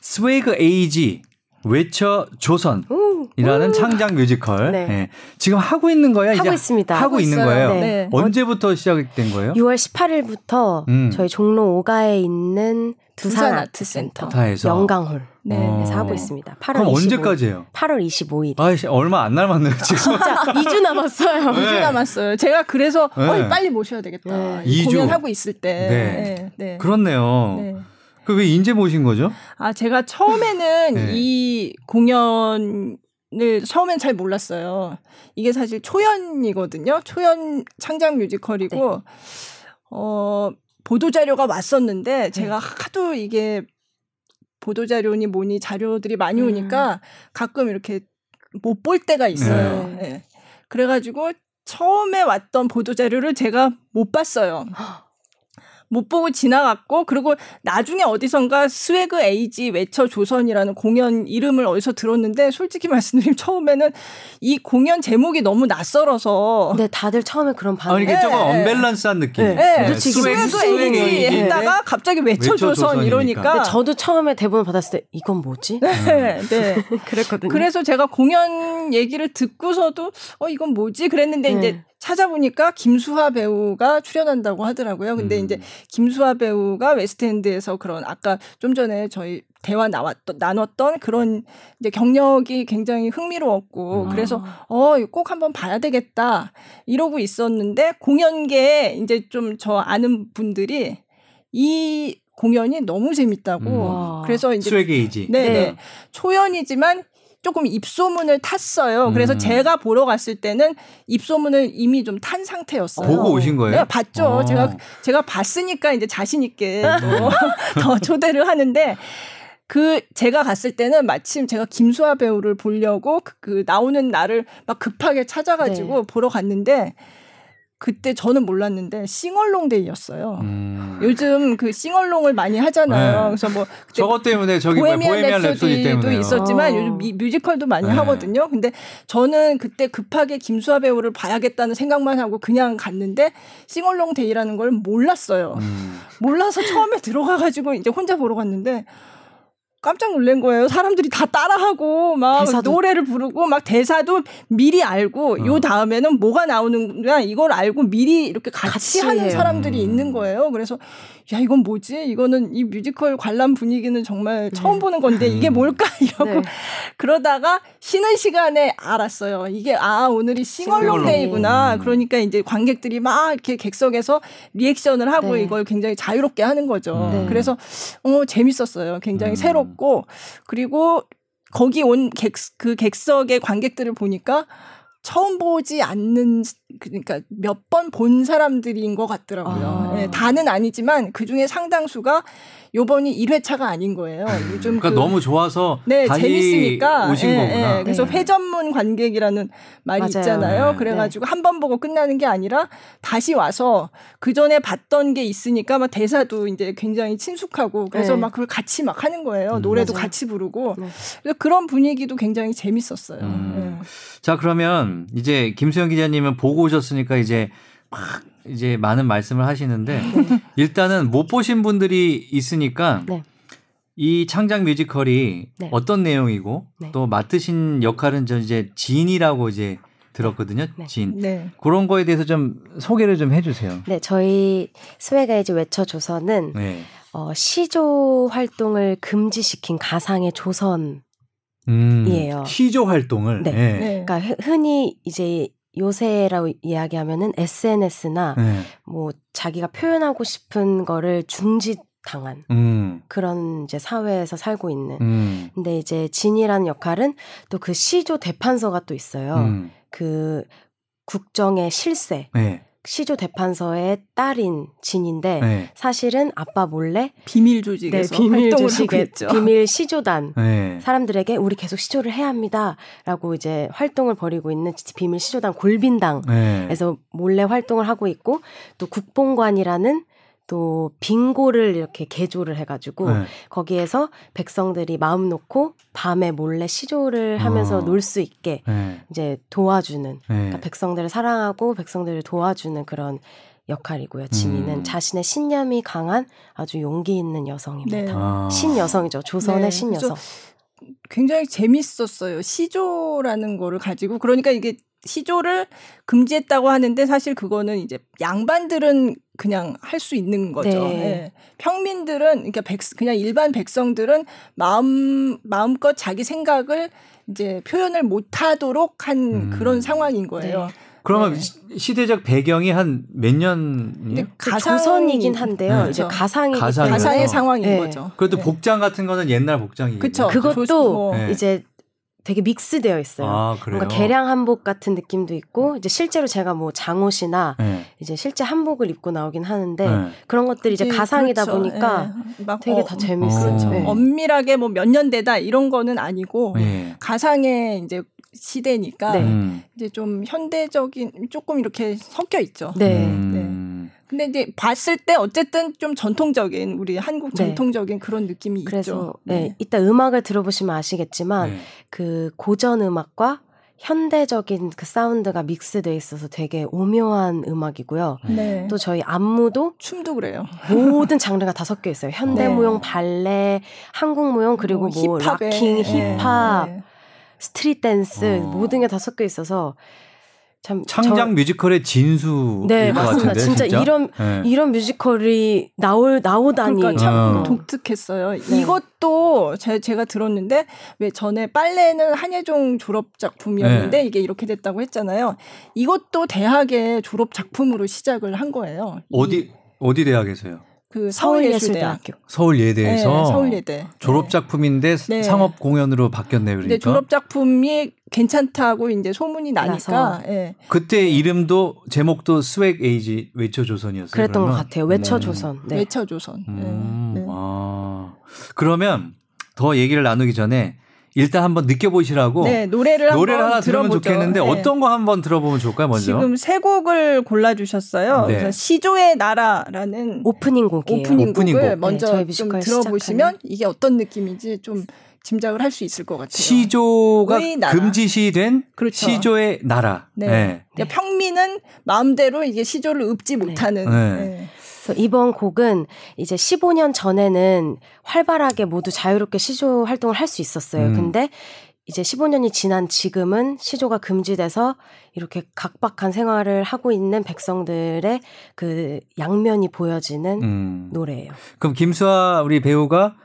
Swag Age 외쳐 조선이라는 오. 창작 뮤지컬 네. 예. 지금 하고 있는 거예요? 하고 이제 있습니다. 하고 하고 있는. 거예요. 네. 언제부터 시작된 거예요? 6월 18일부터 음. 저희 종로 5가에 있는 두산, 두산 아트센터 아트센터. 연강홀에서 네. 어. 하고 있습니다. 8월 그럼 25일. 언제까지예요? 8월 25일. 아이씨, 얼마 안 남았네요, 지금. 진짜 2주 남았어요. 네. 2주 남았어요. 제가 그래서 네. 빨리 모셔야 되겠다. 네. 공연하고 있을 때. 네. 네. 네. 그렇네요. 네. 그왜 인제 모신 거죠? 아 제가 처음에는 네. 이 공연 을 처음엔 잘 몰랐어요. 이게 사실 초연이거든요. 초연 창작 뮤지컬이고 어 보도 자료가 왔었는데 제가 하도 이게 보도 자료니 뭐니 자료들이 많이 음. 오니까 가끔 이렇게 못 볼 때가 있어요. 네. 예. 그래가지고 처음에 왔던 보도 자료를 제가 못 봤어요. 못 보고 지나갔고 그리고 나중에 어디선가 Swag Age 외쳐 조선이라는 공연 이름을 어디서 들었는데 솔직히 말씀드리면 처음에는 이 공연 제목이 너무 낯설어서 네, 다들 처음에 그런 반응. 아, 이게 네. 조금 언밸런스한 느낌. 네. 네, 그렇지, 이게 Swag 무슨 Age? 했다가 갑자기 외쳐 외쳐 조선 조선이니까. 이러니까 근데 저도 처음에 대본 받았을 때 이건 뭐지? 네, 네. 그랬거든요. 그래서 제가 공연 얘기를 듣고서도 어 이건 뭐지 그랬는데 네. 이제 찾아보니까 김수하 배우가 출연한다고 하더라고요. 근데 음. 이제 김수하 배우가 웨스트엔드에서 그런 아까 좀 전에 저희 대화 나왔던 나눴던 그런 이제 경력이 굉장히 흥미로웠고 음. 그래서 어 이거 꼭 한번 봐야 되겠다 이러고 있었는데 공연계에 이제 좀 저 아는 분들이 이 공연이 너무 재밌다고 음. 와. 그래서 이제 Swag Age. 네, 네. 네. 초연이지만 조금 입소문을 탔어요. 그래서 음. 제가 보러 갔을 때는 입소문을 이미 좀 탄 상태였어요. 보고 오신 거예요? 네, 봤죠. 어. 제가 제가 봤으니까 이제 자신 있게 또더 초대를 하는데 그 제가 갔을 때는 마침 제가 김수아 배우를 보려고 그, 그 나오는 날을 막 급하게 찾아가지고 네. 보러 갔는데 그때 저는 몰랐는데 싱얼롱데이였어요. 음. 요즘 그 싱얼롱을 많이 하잖아요. 네. 그래서 뭐 저것 때문에 저기 보헤미안 보헤미안 랩소디 때문에 있었지만 어. 요즘 미, 뮤지컬도 많이 네. 하거든요. 근데 저는 그때 급하게 김수하 배우를 봐야겠다는 생각만 하고 그냥 갔는데 sing-along day라는 걸 몰랐어요. 음. 몰라서 처음에 들어가 가지고 이제 혼자 보러 갔는데 깜짝 놀란 거예요. 사람들이 다 따라하고 막 대사도- 노래를 부르고 막 대사도 미리 알고 어. 요 다음에는 뭐가 나오는구나 이걸 알고 미리 이렇게 같이, 같이 하는 해요. 사람들이 음. 있는 거예요. 그래서 야 이건 뭐지? 이거는 이 뮤지컬 관람 분위기는 정말 처음 보는 건데 이게 음. 뭘까 이러고 네. 그러다가 쉬는 시간에 알았어요. 이게 아 오늘이 sing-along sing-along. day구나. 음. 그러니까 이제 관객들이 막 이렇게 객석에서 리액션을 하고 네. 이걸 굉장히 자유롭게 하는 거죠. 네. 그래서 어 재밌었어요. 굉장히 음. 새롭고 그리고 거기 온 객 그 객석의 관객들을 보니까 처음 보지 않는 그러니까 몇 번 본 사람들인 것 같더라고요. 아. 예, 다는 아니지만 그 중에 상당수가 요번이 1회차가 아닌 거예요. 요즘 그러니까 그 너무 좋아서 네, 다시 재밌으니까 오신 예, 거구나. 예. 그래서 네. 회전문 관객이라는 말이 맞아요. 있잖아요. 네. 그래 가지고 한번 보고 끝나는 게 아니라 다시 와서 그 전에 봤던 게 있으니까 막 대사도 이제 굉장히 친숙하고 그래서 네. 막 그걸 같이 막 하는 거예요. 음. 노래도 맞아요. 같이 부르고 네. 그래서 그런 분위기도 굉장히 재밌었어요. 음. 예. 자 그러면 이제 김수영 기자님은 보고 오셨으니까 이제 막 이제 많은 말씀을 하시는데 일단은 못 보신 분들이 있으니까 네. 이 창작 뮤지컬이 네. 어떤 내용이고 네. 또 맡으신 역할은 저 이제 진이라고 이제 들었거든요. 네. 진 네. 그런 거에 대해서 좀 소개를 좀 해주세요. 네, 저희 스웨가 이제 외쳐줘서는 네. 어, 시조 활동을 금지시킨 가상의 조선. 음, 이에요. 시조 활동을. 네. 네. 네. 그러니까 흔- 흔히 이제 요새라고 이야기하면은 SNS나 네. 뭐 자기가 표현하고 싶은 거를 중지 당한 음, 그런 이제 사회에서 살고 있는. 음, 근데 이제 진이라는 역할은 또 그 시조 대판서가 또 있어요. 음, 그 국정의 실세, 네. 시조 대판서의 딸인 진인데 네. 사실은 아빠 몰래 비밀 조직에서 하고 조직의 있죠. 비밀 시조단 네. 사람들에게 우리 계속 시조를 해야 합니다라고 이제 활동을 벌이고 있는 비밀 시조단 골빈당에서 네. 몰래 활동을 하고 있고 또 국본관이라는 또 빙고를 이렇게 개조를 해가지고 네. 거기에서 백성들이 마음 놓고 밤에 몰래 시조를 하면서 어. 놀수 있게 네. 이제 도와주는 네. 그러니까 백성들을 사랑하고 백성들을 도와주는 그런 역할이고요. 진이는 음. 자신의 신념이 강한 아주 용기 있는 여성입니다. 네. 아. 신여성이죠. 조선의 네, 신여성. 굉장히 재밌었어요. 시조라는 거를 가지고 그러니까 이게 시조를 금지했다고 하는데 사실 그거는 이제 양반들은 그냥 할 수 있는 거죠. 네. 예. 평민들은 그러니까 백, 그냥 일반 백성들은 마음 마음껏 자기 생각을 이제 표현을 못하도록 한 음. 그런 상황인 거예요. 그러면 네. 시- 시대적 배경이 한 몇 년이에요? 근데 그 가상- 조선이긴 한데요. 네. 이제 그렇죠. 때문에 가상의 상황인 네. 거죠. 그래도 네. 복장 같은 거는 옛날 복장이에요. 그쵸. 그것도 조- 뭐. 네. 이제 되게 믹스되어 있어요. 아, 그래요. 뭔가 개량 한복 같은 느낌도 있고 이제 실제로 제가 뭐 장옷이나 네. 이제 실제 한복을 입고 나오긴 하는데 네. 그런 것들이 이제 이제 가상이다 그렇죠. 보니까 예. 막 되게 어, 다 재밌어요. 그렇죠. 네. 엄밀하게 뭐 몇년 되다 이런 거는 아니고 네. 가상의 이제 시대니까 네. 음. 이제 좀 현대적인 조금 이렇게 섞여 있죠. 네. 음. 근데 이제 봤을 때 어쨌든 좀 전통적인 우리 한국 네. 전통적인 그런 느낌이 그래서 있죠. 네. 이따 음악을 들어보시면 아시겠지만 네. 그 고전 음악과 현대적인 그 사운드가 믹스돼 있어서 되게 오묘한 음악이고요. 네. 또 저희 안무도 춤도 그래요. 모든 장르가 다 섞여 있어요. 현대 네. 무용, 발레, 한국 무용 그리고 뭐, 힙합에, locking, 예, 힙합, 예. street dance 어. 모든 게 다 섞여 있어서 참 창작 저- 뮤지컬의 진수일 네, 것 맞습니다. 같은데 진짜 진짜 이런 네. 이런 뮤지컬이 나올 나오다니 그러니까 참 어. 독특했어요. 네. 이것도 제, 제가 들었는데 왜 전에 빨래는 한예종 졸업 작품이었는데 네. 이게 이렇게 됐다고 했잖아요. 이것도 대학의 졸업 작품으로 시작을 한 거예요. 이- 어디 어디 대학에서요? 그 서울예술대학교. 서울예대에서 네, 서울예대. 졸업 작품인데 네. 상업 공연으로 바뀌었네요. 그러니까. 근데 졸업 작품이 괜찮다고 이제 소문이 나니까. 예. 그때 이름도 제목도 Swag Age 외쳐 조선이었어요. 그랬던 그러면? 것 같아요. 외쳐 네. 조선. 네. 외쳐 조선. 음, 네. 네. 아. 그러면 더 얘기를 나누기 전에 일단 한번 느껴보시라고 네, 노래를 노래를 한번 하나 들으면 들어보죠. 좋겠는데 네. 어떤 거 한번 들어보면 좋을까요, 먼저? 지금 세 곡을 골라주셨어요. 네. 그래서 시조의 나라라는 오프닝 곡이에요. 오프닝, 오프닝 곡을 곡. 먼저 네, 좀 들어보시면 시작하는. 이게 어떤 느낌인지 좀 짐작을 할 수 있을 것 같아요. 시조가. 금지시된 그렇죠. 시조의 나라. 네. 네. 그러니까 평민은 마음대로 이게 시조를 읊지 못하는. 네. 네. 그래서 이번 곡은 이제 15년 전에는 활발하게 모두 자유롭게 시조 활동을 할 수 있었어요. 음. 근데 이제 15년이 지난 지금은 시조가 금지돼서 이렇게 각박한 생활을 하고 있는 백성들의 그 양면이 보여지는 음. 노래예요. 그럼 김수아 우리 배우가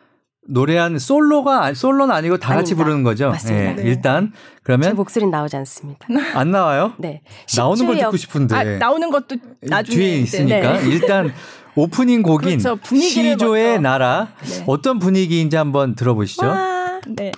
노래한 솔로가 솔로는 아니고 다 같이 아닙니다. 부르는 거죠? 맞습니다. 네. 네. 일단 제 그러면 목소리는 나오지 않습니다. 안 나와요? 네. 나오는 걸 10주 역- 듣고 싶은데 아, 나오는 것도 나중에 뒤에 있으니까 네. 일단 오프닝 곡인 그렇죠. 시조의 먼저. 나라 네. 어떤 분위기인지 한번 들어보시죠. 와. 네.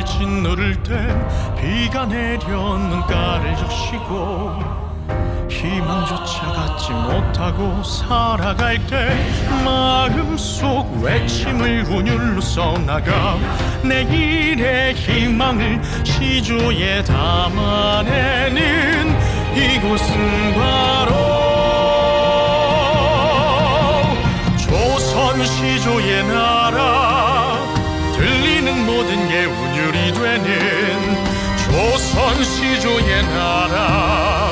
어깨를 짓누를 땐 비가 내려 눈가를 적시고 희망조차 갖지 못하고 살아갈 때 마음속 외침을 운율로 써나가 내일의 희망을 시조에 담아내는 이곳은 바로 조선 시조의 나라 들리는 모든 게 이 되는 조선 시조의 나라.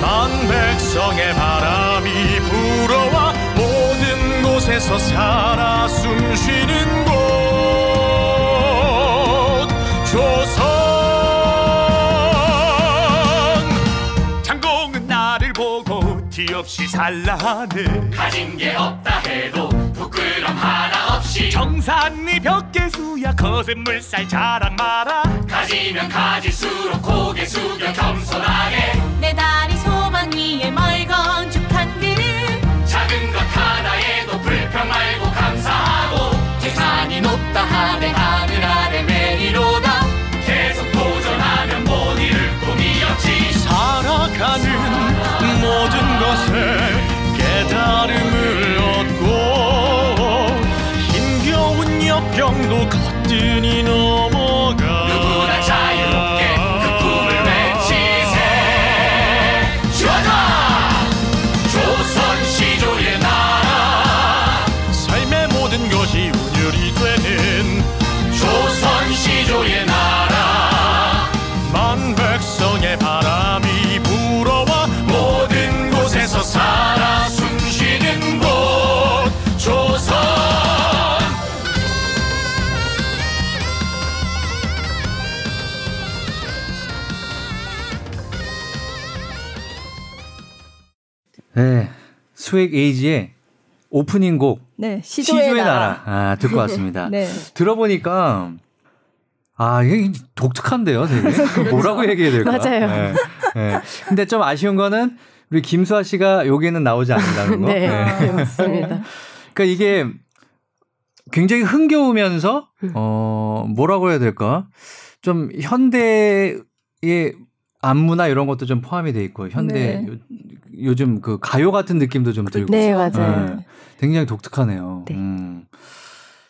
만 백성의 바람이 불어와 모든 곳에서 살아 숨쉬는 곳. 조선. 장공은 나를 보고 뒤없이 살라하네 가진 게 없다 해도 부끄럼 하나 없이 정산리 벽계수야 거센 물살 자랑 마라. 가지면 가질수록 고개 숙여 겸손하게. 내 다리 소망 위에 뭘 건축한들 작은 것 하나에도 불평 말고 감사하고. 재산이 높다 하되 하늘 아래 매리로다. 계속 도전하면 못 이룰 꿈이었지. 살아가는 스웩 에이지의 오프닝 곡 네. 시조의, 시조의 나라, 나라. 아, 듣고 왔습니다. 네. 들어보니까 아 이게 독특한데요, 되게 뭐라고 얘기해야 될까? 맞아요. 네. 네. 근데 좀 아쉬운 거는 우리 김수아 씨가 여기에는 나오지 않는다는 거. 네, 네. 맞습니다. 그러니까 이게 굉장히 흥겨우면서 음. 어 뭐라고 해야 될까? 좀 현대의 안무나 이런 것도 좀 포함이 돼 있고 현대 네. 요, 요즘 그 가요 같은 느낌도 좀 들고 네, 맞아요. 네. 굉장히 독특하네요. 네. 음.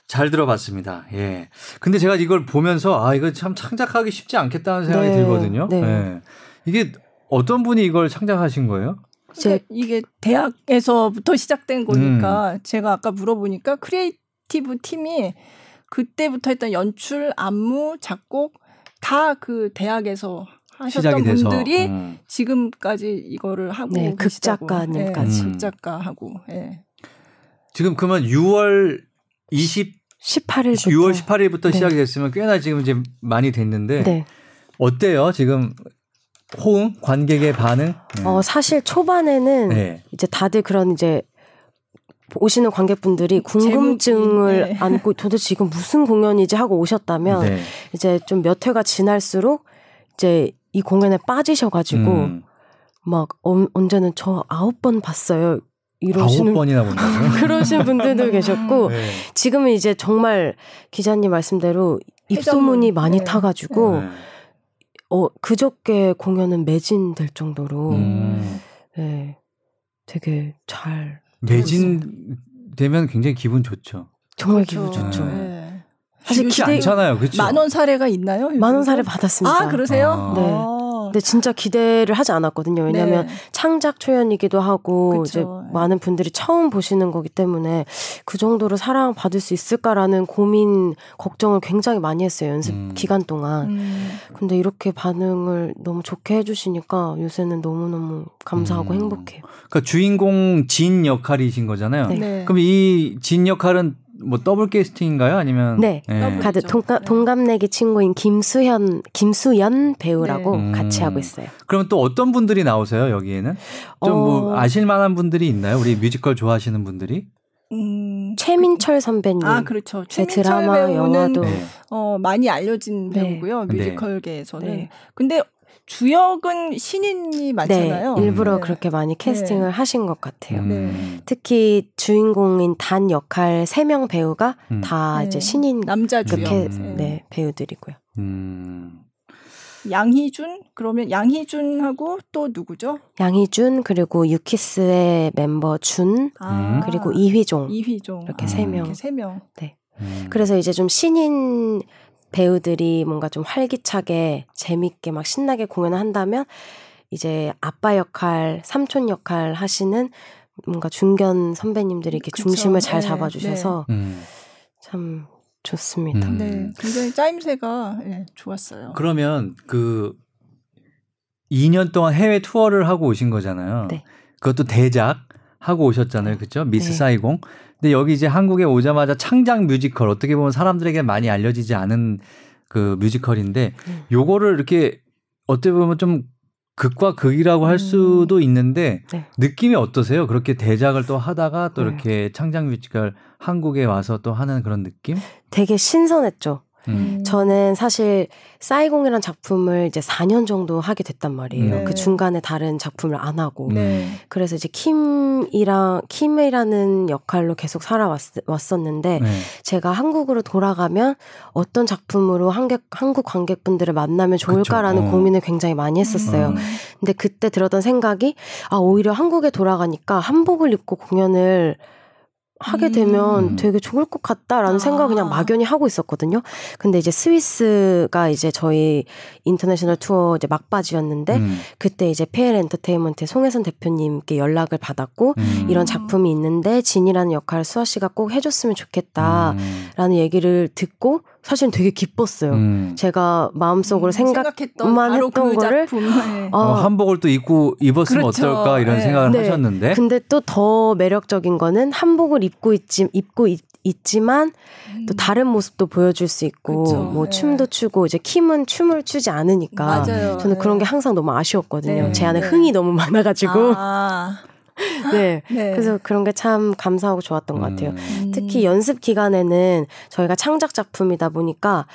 잘 들어봤습니다. 예. 근데 제가 이걸 보면서 아 이거 참 창작하기 쉽지 않겠다는 생각이 네. 들거든요. 네. 예. 이게 어떤 분이 이걸 창작하신 거예요? 그러니까 이게 대학에서부터 시작된 음. 거니까 제가 아까 물어보니까 creative 팀이 그때부터 했던 연출, 안무, 작곡 다 그 대학에서 시작이 하셨던 돼서 분들이 음. 지금까지 이거를 하고 네. 극작가님까지. 예, 음. 극작가하고 예. 지금 그러면 6월 20 18일부터 6월 18일부터 네. 시작이 됐으면 꽤나 지금 이제 많이 됐는데 네. 어때요? 지금 호응, 관객의 반응? 네. 어 사실 초반에는 네. 이제 다들 그런 이제 오시는 관객분들이 궁금증을 제목이, 네. 안고 도대체 이건 무슨 공연이지 하고 오셨다면 네. 이제 좀 몇 회가 지날수록 이제 이 공연에 빠지셔가지고 음, 막 어, 언제는 저 아홉 번 봤어요 아홉 이러시는 번이나 본다고요? 그러신 분들도 계셨고 네. 지금은 이제 정말 기자님 말씀대로 입소문이. 많이 네. 타가지고 네. 어 그저께 공연은 매진될 정도로 음, 네 되게 잘 매진 되면 굉장히 기분 좋죠. 정말 그렇죠. 기분 좋죠. 네. 사실 기대 않잖아요, 그렇죠? 만원 사례가 있나요? 만원? 사례 받았습니다. 아 그러세요? 아. 네. 아. 근데 진짜 기대를 하지 않았거든요. 왜냐하면 네. 창작 초연이기도 하고 그쵸. 이제 네. 많은 분들이 처음 보시는 거기 때문에 그 정도로 사랑 받을 수 있을까라는 고민 걱정을 굉장히 많이 했어요 연습 음. 기간 동안. 음. 근데 이렇게 반응을 너무 좋게 해주시니까 요새는 너무 너무 감사하고 음. 행복해요. 그러니까 주인공 진 역할이신 거잖아요. 네. 네. 그럼 이 진 역할은 뭐 더블 캐스팅인가요? 아니면 네. 더블. 가드 그렇죠. 동갑, 네. 동갑내기 친구인 김수현 김수연 배우라고 네. 같이 음. 하고 있어요. 그럼 또 어떤 분들이 나오세요 여기에는? 좀뭐 어. 아실 만한 분들이 있나요? 우리 뮤지컬 좋아하시는 분들이? 음. 최민철 선배님. 아 그렇죠. 제 최민철 드라마, 배우는 영화도 네. 어, 많이 알려진 네. 배우고요. 네. 뮤지컬계에서는. 네. 근데 주역은 신인이 많잖아요. 네, 일부러 네. 그렇게 많이 캐스팅을 하신 것 같아요. 음. 특히 주인공인 단 역할 세 명 배우가 음. 다 네. 이제 신인 남자 주역. 그렇게 음. 네, 배우들이고요. 음. 양희준 그러면 양희준하고 또 누구죠? 양희준 그리고 유키스의 멤버 준 음. 그리고 이휘종 이휘종 이렇게 음. 세 명. 이렇게 세 명. 음. 그래서 이제 좀 신인 배우들이 뭔가 좀 활기차게 재밌게 막 신나게 공연을 한다면 이제 아빠 역할, 삼촌 역할 하시는 뭔가 중견 선배님들이 이렇게 그쵸. 중심을 잘 네, 잡아주셔서 음. 참 좋습니다. 음. 네, 굉장히 짜임새가 예, 좋았어요. 그러면 그 2년 동안 해외 투어를 하고 오신 거잖아요. 네. 그것도 대작 하고 오셨잖아요. 그렇죠? 미스 네. 사이공. 근데 여기 이제 한국에 오자마자 창작 뮤지컬 어떻게 보면 사람들에게 많이 알려지지 않은 그 뮤지컬인데 음. 요거를 이렇게 어떻게 보면 좀 극과 극이라고 할 음. 수도 있는데 네. 느낌이 어떠세요? 그렇게 대작을 또 하다가 또 네. 이렇게 창작 뮤지컬 한국에 와서 또 하는 그런 느낌? 되게 신선했죠. 음. 저는 사실 사이공이란 작품을 이제 4년 정도 하게 됐단 말이에요. 네. 그 중간에 다른 작품을 안 하고. 네. 그래서 이제 킴이랑 킴이라는 역할로 계속 살아왔었는데 네. 제가 한국으로 돌아가면 어떤 작품으로 한국, 한국 관객분들을 만나면 좋을까라는 그쵸. 어. 고민을 굉장히 많이 했었어요. 음. 근데 그때 들었던 생각이 아 오히려 한국에 돌아가니까 한복을 입고 공연을 하게 되면 음. 되게 좋을 것 같다라는 아. 생각을 그냥 막연히 하고 있었거든요. 근데 이제 스위스가 이제 저희 인터내셔널 투어 이제 막바지였는데 음. 그때 이제 PL 엔터테인먼트의 송혜선 대표님께 연락을 받았고 음. 이런 작품이 있는데 진이라는 역할을 수아 씨가 꼭 해줬으면 좋겠다라는 음. 얘기를 듣고 사실은 되게 기뻤어요. 음. 제가 마음속으로 음, 생각했던 생각만 했던 그 거를. 네. 어, 어, 한복을 또 입고 입었으면 그렇죠. 어떨까 이런 네. 생각을 네. 하셨는데 근데 또 더 매력적인 거는 한복을 입고 있지 입고 있, 지만또 다른 모습도 보여줄 수 있고 그쵸. 뭐 네. 춤도 추고 이제 킴은 춤을 추지 않으니까 맞아요. 저는 그런 게 네. 항상 너무 아쉬웠거든요. 네. 제 안에 네. 흥이 너무 많아가지고 아, 네. 네. 그래서 그런 게 참 감사하고 좋았던 것 같아요. 음. 음. 특히 연습 기간에는 저희가 창작 작품이다 보니까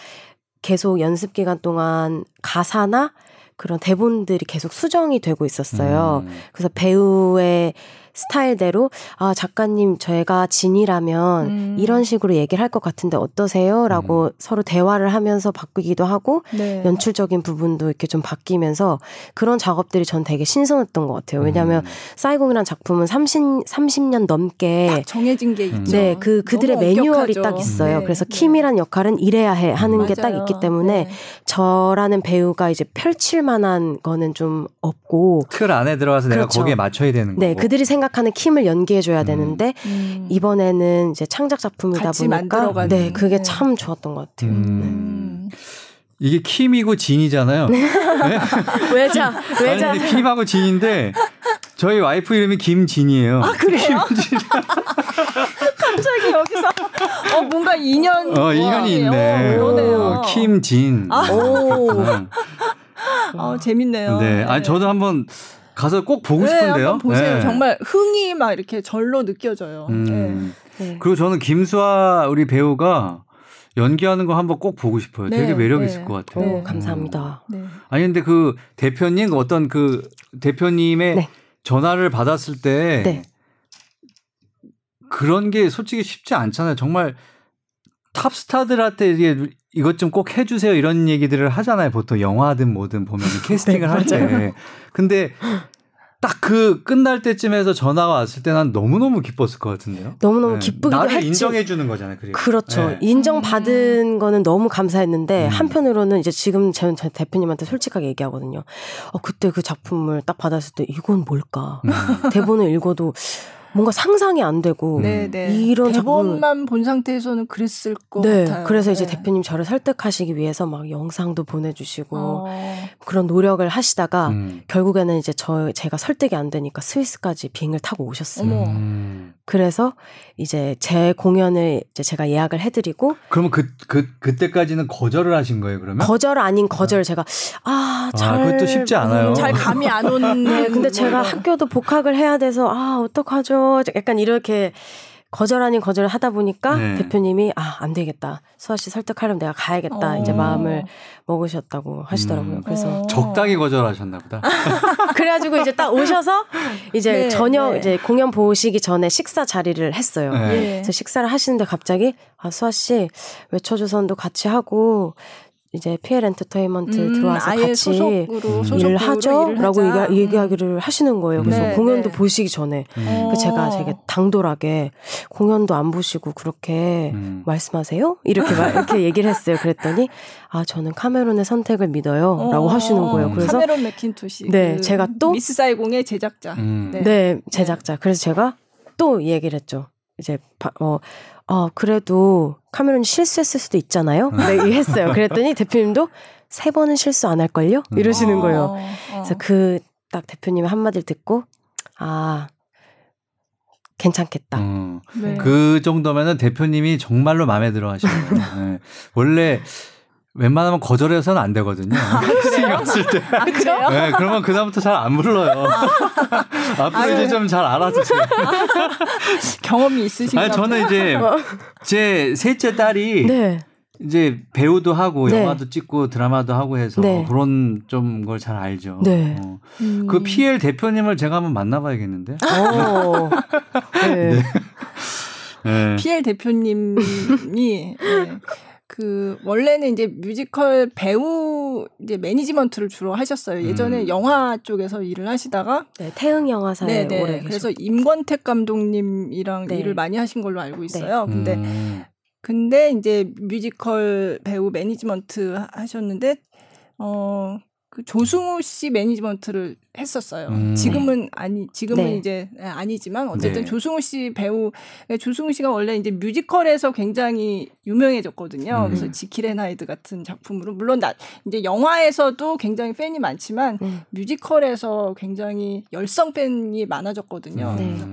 계속 연습 기간 동안 가사나 그런 대본들이 계속 수정이 되고 있었어요. 음. 그래서 배우의 스타일대로 아 작가님 저희가 진이라면 음. 이런 식으로 얘기를 할 것 같은데 어떠세요?라고 음. 서로 대화를 하면서 바꾸기도 하고 네. 연출적인 부분도 이렇게 좀 바뀌면서 그런 작업들이 전 되게 신선했던 것 같아요. 왜냐하면 음. 싸이공이라는 작품은 30, 30년 넘게 딱 정해진 게 있죠. 네, 그 그들의 매뉴얼이 엄격하죠. 딱 있어요. 네, 그래서 네. 킴이란 역할은 이래야 해 하는 게 딱. 있기 때문에 네. 저라는 배우가 이제 펼칠 만한 거는 좀 없고 틀 안에 들어가서 내가 그렇죠. 거기에 맞춰야 되는 거고. 네, 그들이 생각하는 킴을 연기해 줘야 음. 되는데 음. 이번에는 이제 창작 작품이다 보니까. 네, 그게 네. 참 좋았던 것 같아요. 음. 음. 이게 킴이고 진이잖아요. 네? 외자, 아니 외자. 근데 킴하고 진인데 저희 와이프 이름이 김진이에요. 아 그래요? 갑자기 여기서 어 뭔가 인연 어, 인연이 있네. 그러네요. 어, 김진. 오. 음. 어, 재밌네요. 네. 아니 저도 한번 가서 꼭 보고 네, 싶은데요. 한번 보세요. 네. 정말 흥이 막 이렇게 절로 느껴져요. 음. 네. 그리고 저는 김수아 우리 배우가 연기하는 거 한번 꼭 보고 싶어요. 네, 되게 매력 네. 있을 것 같아요. 오, 네. 감사합니다. 네. 아니 근데 그 대표님 어떤 그 대표님의 네. 전화를 받았을 때 네. 그런 게 솔직히 쉽지 않잖아요. 정말 탑스타들한테 이게 이것 좀 꼭 해주세요 이런 얘기들을 하잖아요. 보통 영화든 뭐든 보면 캐스팅을 할 때. 근데 딱 그 끝날 때쯤에서 전화가 왔을 때 난 너무너무 기뻤을 것 같은데요. 너무너무 네. 기쁘기도 나를 했지. 인정해 주는 거잖아요. 그리고. 그렇죠. 네. 인정받은 거는 너무 감사했는데 음. 한편으로는 이제 지금 제, 제 대표님한테 솔직하게 얘기하거든요. 어, 그때 그 작품을 딱 받았을 때 이건 뭘까? 음. 대본을 읽어도 뭔가 상상이 안 되고 네, 네. 이런 대본만 본 상태에서는 그랬을 것 네, 같아요. 그래서 이제 네. 대표님 저를 설득하시기 위해서 막 영상도 보내주시고 어. 그런 노력을 하시다가 음. 결국에는 이제 저 제가 설득이 안 되니까 스위스까지 비행을 타고 오셨어요. 음. 그래서 이제 제 공연을 이제 제가 예약을 해드리고 그러면 그, 그, 그때까지는 거절을 하신 거예요, 그러면? 거절 아닌 거절 제가 아, 잘 네? 그것도 쉽지 않아요. 잘 감이 안 오는. 네, 근데 뭐 제가. 학교도 복학을 해야 돼서 아, 어떡하죠? 약간 이렇게 거절 아닌 거절을 하다 보니까 네. 대표님이 아, 안 되겠다. 수아 씨 설득하려면 내가 가야겠다. 어. 이제 마음을 먹으셨다고 하시더라고요. 음. 그래서 어. 적당히 거절하셨나 보다. 그래가지고 이제 딱 오셔서 이제 네, 저녁 네. 이제 공연 보시기 전에 식사 자리를 했어요. 네. 예. 그래서 식사를 하시는데 갑자기 아 수아 씨 외쳐주선도 같이 하고 이제 PL 엔터테인먼트 음, 들어와서 아예 같이 소속으로 음. 소속으로 일을 하죠? 일을 라고 하자. 얘기, 얘기하 기를 하시는 거예요. 그래서 네, 공연도 네. 보시기 전에. 음. 어. 그 제가 되게 당돌하게 공연도 안 보시고 그렇게 음. 말씀하세요? 이렇게 말, 이렇게 얘기를 했어요. 그랬더니 아 저는 카메론의 선택을 믿어요. 라고 어. 하시는 거예요. 그래서 카메론 맥킨토시. 네, 그 제가 또- 미스 사이공의 제작자. 음. 네. 네, 제작자. 그래서 제가 또 얘기를 했죠. 이제 바- 어, 어 그래도 카메론이 실수했을 수도 있잖아요. 네, 했어요. 그랬더니 대표님도 세 번은 실수 안 할 걸요? 이러시는 어, 거예요. 어. 그래서 그 딱 대표님의 한마디를 듣고 아 괜찮겠다. 음. 네. 그 정도면은 대표님이 정말로 마음에 들어 하시는 거예요. 네. 원래 웬만하면 거절해서는 안 되거든요. 캐스팅이 왔을 때. 아, 그래요? 네, 그러면 그다음부터 잘 안 불러요. 앞으로 이제 좀 잘 알아주세요. 경험이 있으신가 아니, 저는 이제 제 셋째 딸이 네. 이제 배우도 하고 네. 영화도 찍고 드라마도 하고 해서 네. 그런 좀 걸 잘 알죠. 네. 어. 음. 그 PL 대표님을 제가 한번 만나봐야겠는데. 어. 네. 네. PL 대표님이 네. 그 원래는 이제 뮤지컬 배우 이제 매니지먼트를 주로 하셨어요. 예전에 음. 영화 쪽에서 일을 하시다가 네, 태흥 영화사에 네네. 오래 그래서 계셨. 임권택 감독님이랑 네. 일을 많이 하신 걸로 알고 있어요. 근데 음. 근데 이제 뮤지컬 배우 매니지먼트 하셨는데 어. 그 조승우 씨 매니지먼트를 했었어요. 음. 지금은 아니 지금은 네. 이제 아니지만 어쨌든 네. 조승우 씨 배우 조승우 씨가 원래 이제 뮤지컬에서 굉장히 유명해졌거든요. 음. 그래서 지킬 앤 하이드 같은 작품으로 물론 나 이제 영화에서도 굉장히 팬이 많지만 음. 뮤지컬에서 굉장히 열성 팬이 많아졌거든요. 네. 그래서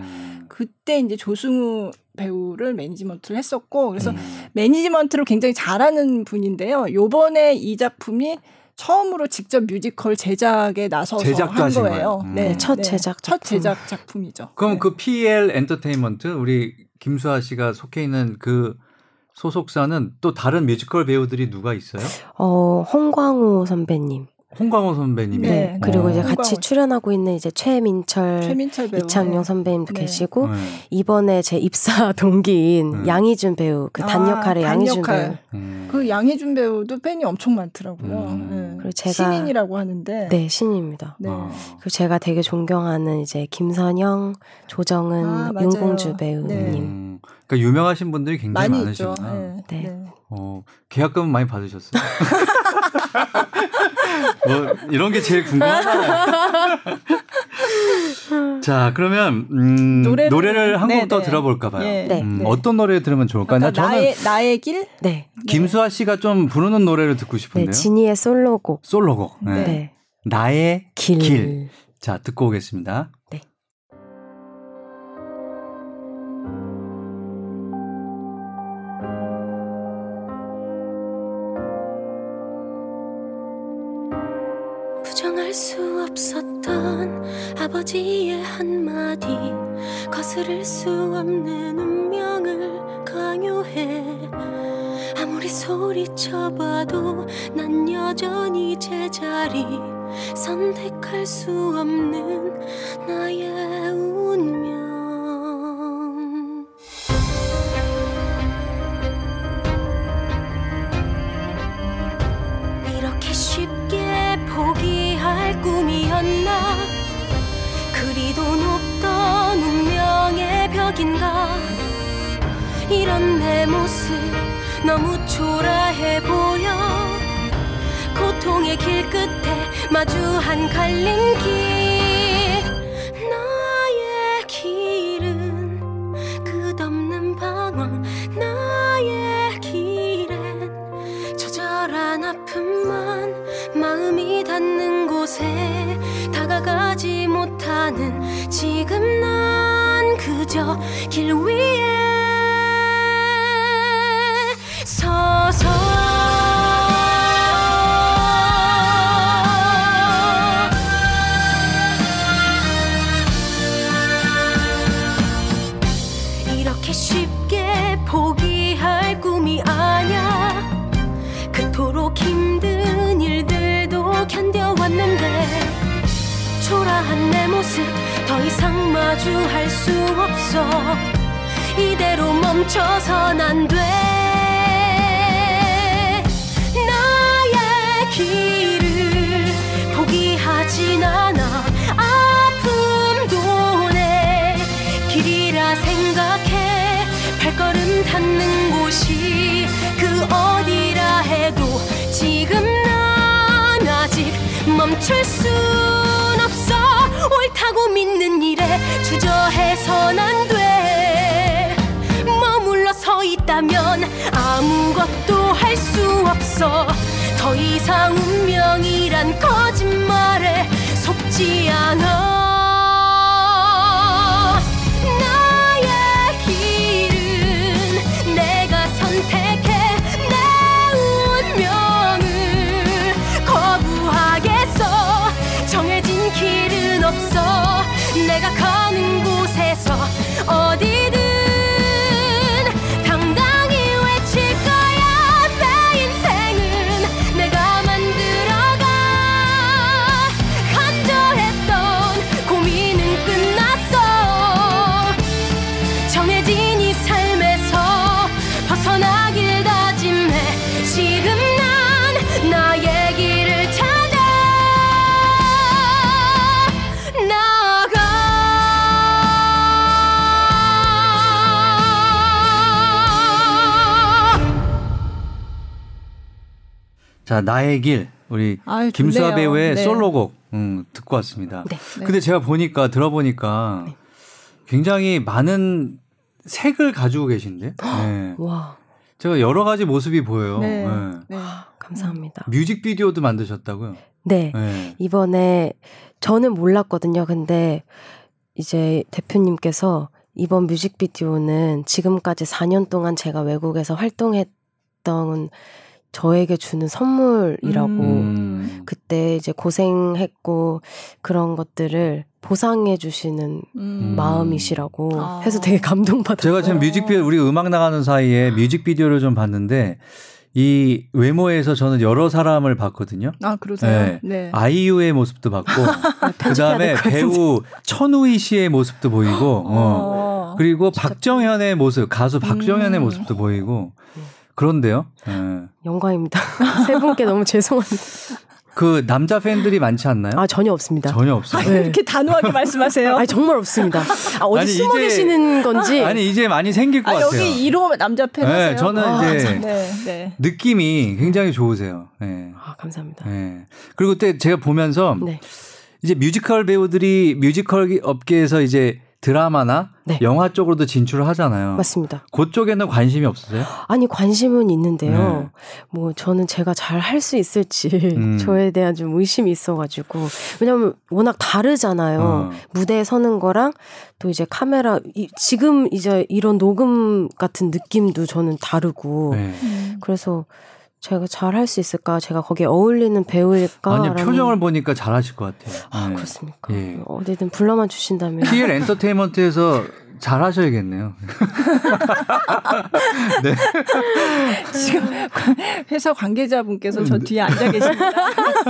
그때 이제 조승우 배우를 매니지먼트를 했었고 그래서 음. 매니지먼트를 굉장히 잘하는 분인데요. 요번에 이 작품이 처음으로 직접 뮤지컬 제작에 나서서 제작도 한 하신 거예요. 거예요? 음. 네, 첫 제작 첫 작품. 제작 작품이죠. 그럼 네. 그 PL 엔터테인먼트 우리 김수아 씨가 속해 있는 그 소속사는 또 다른 뮤지컬 배우들이 누가 있어요? 어, 홍광호 선배님. 홍광호 선배님이. 네. 네. 그리고 어. 이제 같이 홍광호. 출연하고 있는 이제 최민철, 최민철 배우 이창용 네. 선배님도 네. 계시고 네. 이번에 제 입사 동기인 음. 양희준 배우, 그단 아, 역할의 단 양희준 역할. 배우. 음. 그 양희준 배우도 팬이 엄청 많더라고요. 음. 네. 그리고 제가- 신인이라고 하는데. 네, 신입니다. 네. 어. 그리고 제가 되게 존경하는 이제 김선영, 조정은, 아, 맞아요. 윤공주 네. 배우님. 음. 그러니까 유명하신 분들이 굉장히. 많으시구나. 네. 네. 네. 어, 계약금은 많이 받으셨어요? 뭐 이런 게 제일 궁금하잖아요. 자, 그러면 음, 노래를, 노래를- 한 곡더 네, 네. 들어볼까 봐요. 예, 네. 음, 네. 어떤 노래 들으면 좋을까요? 나 아까 저는 나의 나의 길. 네. 김수아 씨가 좀 부르는 노래를 듣고 네, 싶은데요. 지니의 솔로곡. 솔로곡. 네. 네. 네. 나의 길. 길. 자, 듣고 오겠습니다. 네. 부정할 수 없었던 아버지의 한마디. 거스를 수 없는 운명을 강요해. 아무리 소리쳐봐도 난 여전히 제자리. 선택할 수 없는 나의 운명. 쉽게 포기할 꿈이었나? 그리도 높던 운명의 벽인가? 이런 내 모습 너무 초라해 보여. 고통의 길 끝에 마주한 갈림길. 나의 길 곳에 다가가지 못하는 지금 난 그저 길 위에 나의 길. 우리 아유, 김수아 좋네요. 배우의 네. 솔로곡 음, 듣고 왔습니다. 네. 근데 제가 보니까 들어보니까 네. 굉장히 많은 색을 가지고 계신데. 네. 와 제가 여러 가지 모습이 보여요. 네. 네. 네. 감사합니다. 뮤직비디오도 만드셨다고요? 네. 네. 이번에 저는 몰랐거든요. 근데 이제 대표님께서 이번 뮤직비디오는 지금까지 4년 동안 제가 외국에서 활동했던 저에게 주는 선물이라고 음. 그때 이제 고생했고 그런 것들을 보상해 주시는 음. 마음이시라고 아. 해서 되게 감동받았어요. 제가 지금 뮤직비디오 우리 음악 나가는 사이에 뮤직비디오를 좀 봤는데 이 외모에서 저는 여러 사람을 봤거든요. 아 그러세요? 네. 네. 아이유의 모습도 봤고 그다음에 될것 같은데. 배우 천우희 씨의 모습도 보이고 어. 어. 그리고 박정현의 모습 가수 박정현의 음. 모습도 보이고 그런데요. 예. 영광입니다. 세 분께 너무 죄송합니다. 그 남자 팬들이 많지 않나요? 아 전혀 없습니다. 전혀 없어요. 네. 이렇게 단호하게 말씀하세요. 아니 정말 없습니다. 아, 어디 아니, 숨어 이제- 계시는 건지 아니 이제 많이 생길 것 아, 같아요. 여기 1호 남자 팬 네, 하세요? 저는 아, 이제- 참, 네, 네. 느낌이 굉장히 좋으세요. 예. 아, 감사합니다. 예. 그리고 때 제가 보면서 네. 이제 뮤지컬 배우들이 뮤지컬 업계에서 이제 드라마나 네. 영화 쪽으로도 진출을 하잖아요. 맞습니다. 그쪽에는 관심이 없으세요? 아니 관심은 있는데요. 네. 뭐 저는 제가 잘 할 수 있을지 음. 저에 대한 좀 의심이 있어가지고 왜냐면 워낙 다르잖아요. 어. 무대에 서는 거랑 또 이제 카메라 이, 지금 이제 이런 녹음 같은 느낌도 저는 다르고 네. 음. 그래서 제가 잘 할 수 있을까? 제가 거기에 어울리는 배우일까? 아니 표정을 보니까 잘하실 것 같아요. 아, 네. 그렇습니까? 예. 어디든 불러만 주신다면. TL 엔터테인먼트에서 잘 하셔야겠네요. 네. 지금 회사 관계자분께서 음. 저 뒤에 앉아 계십니다.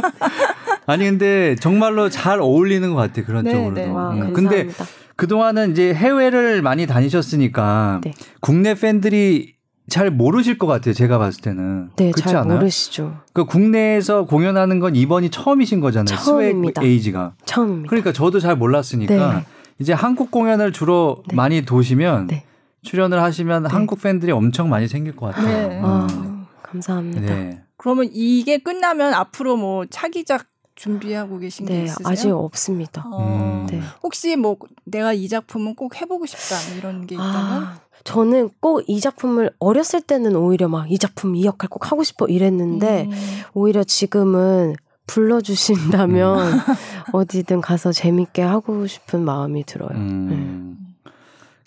아니 근데 정말로 잘 어울리는 것 같아 요 그런 네, 쪽으로도. 네. 와, 음. 근데 그 동안은 이제 해외를 많이 다니셨으니까 네. 국내 팬들이 잘 모르실 것 같아요. 제가 봤을 때는. 네, 그렇지 잘 않아요? 모르시죠. 그 국내에서 공연하는 건 이번이 처음이신 거잖아요. 처음입니다. 스웩 에이지가. 처음입니다. 그러니까 저도 잘 몰랐으니까 네. 이제 한국 공연을 주로 네. 많이 도시면 네. 출연을 하시면 한국 팬들이 엄청 많이 생길 것 같아요. 네. 아, 음. 감사합니다. 네, 네. 그러면 이게 끝나면 앞으로 뭐 차기작 준비하고 계신 게 있으세요? 네, 아직 없습니다. 어, 음. 네. 혹시 뭐 내가 이 작품은 꼭 해보고 싶다 뭐 이런 게 있다면? 아, 저는 꼭 이 작품을 어렸을 때는 오히려 막 이 작품 이 역할 꼭 하고 싶어 이랬는데 음. 오히려 지금은 불러주신다면 어디든 가서 재밌게 하고 싶은 마음이 들어요. 음.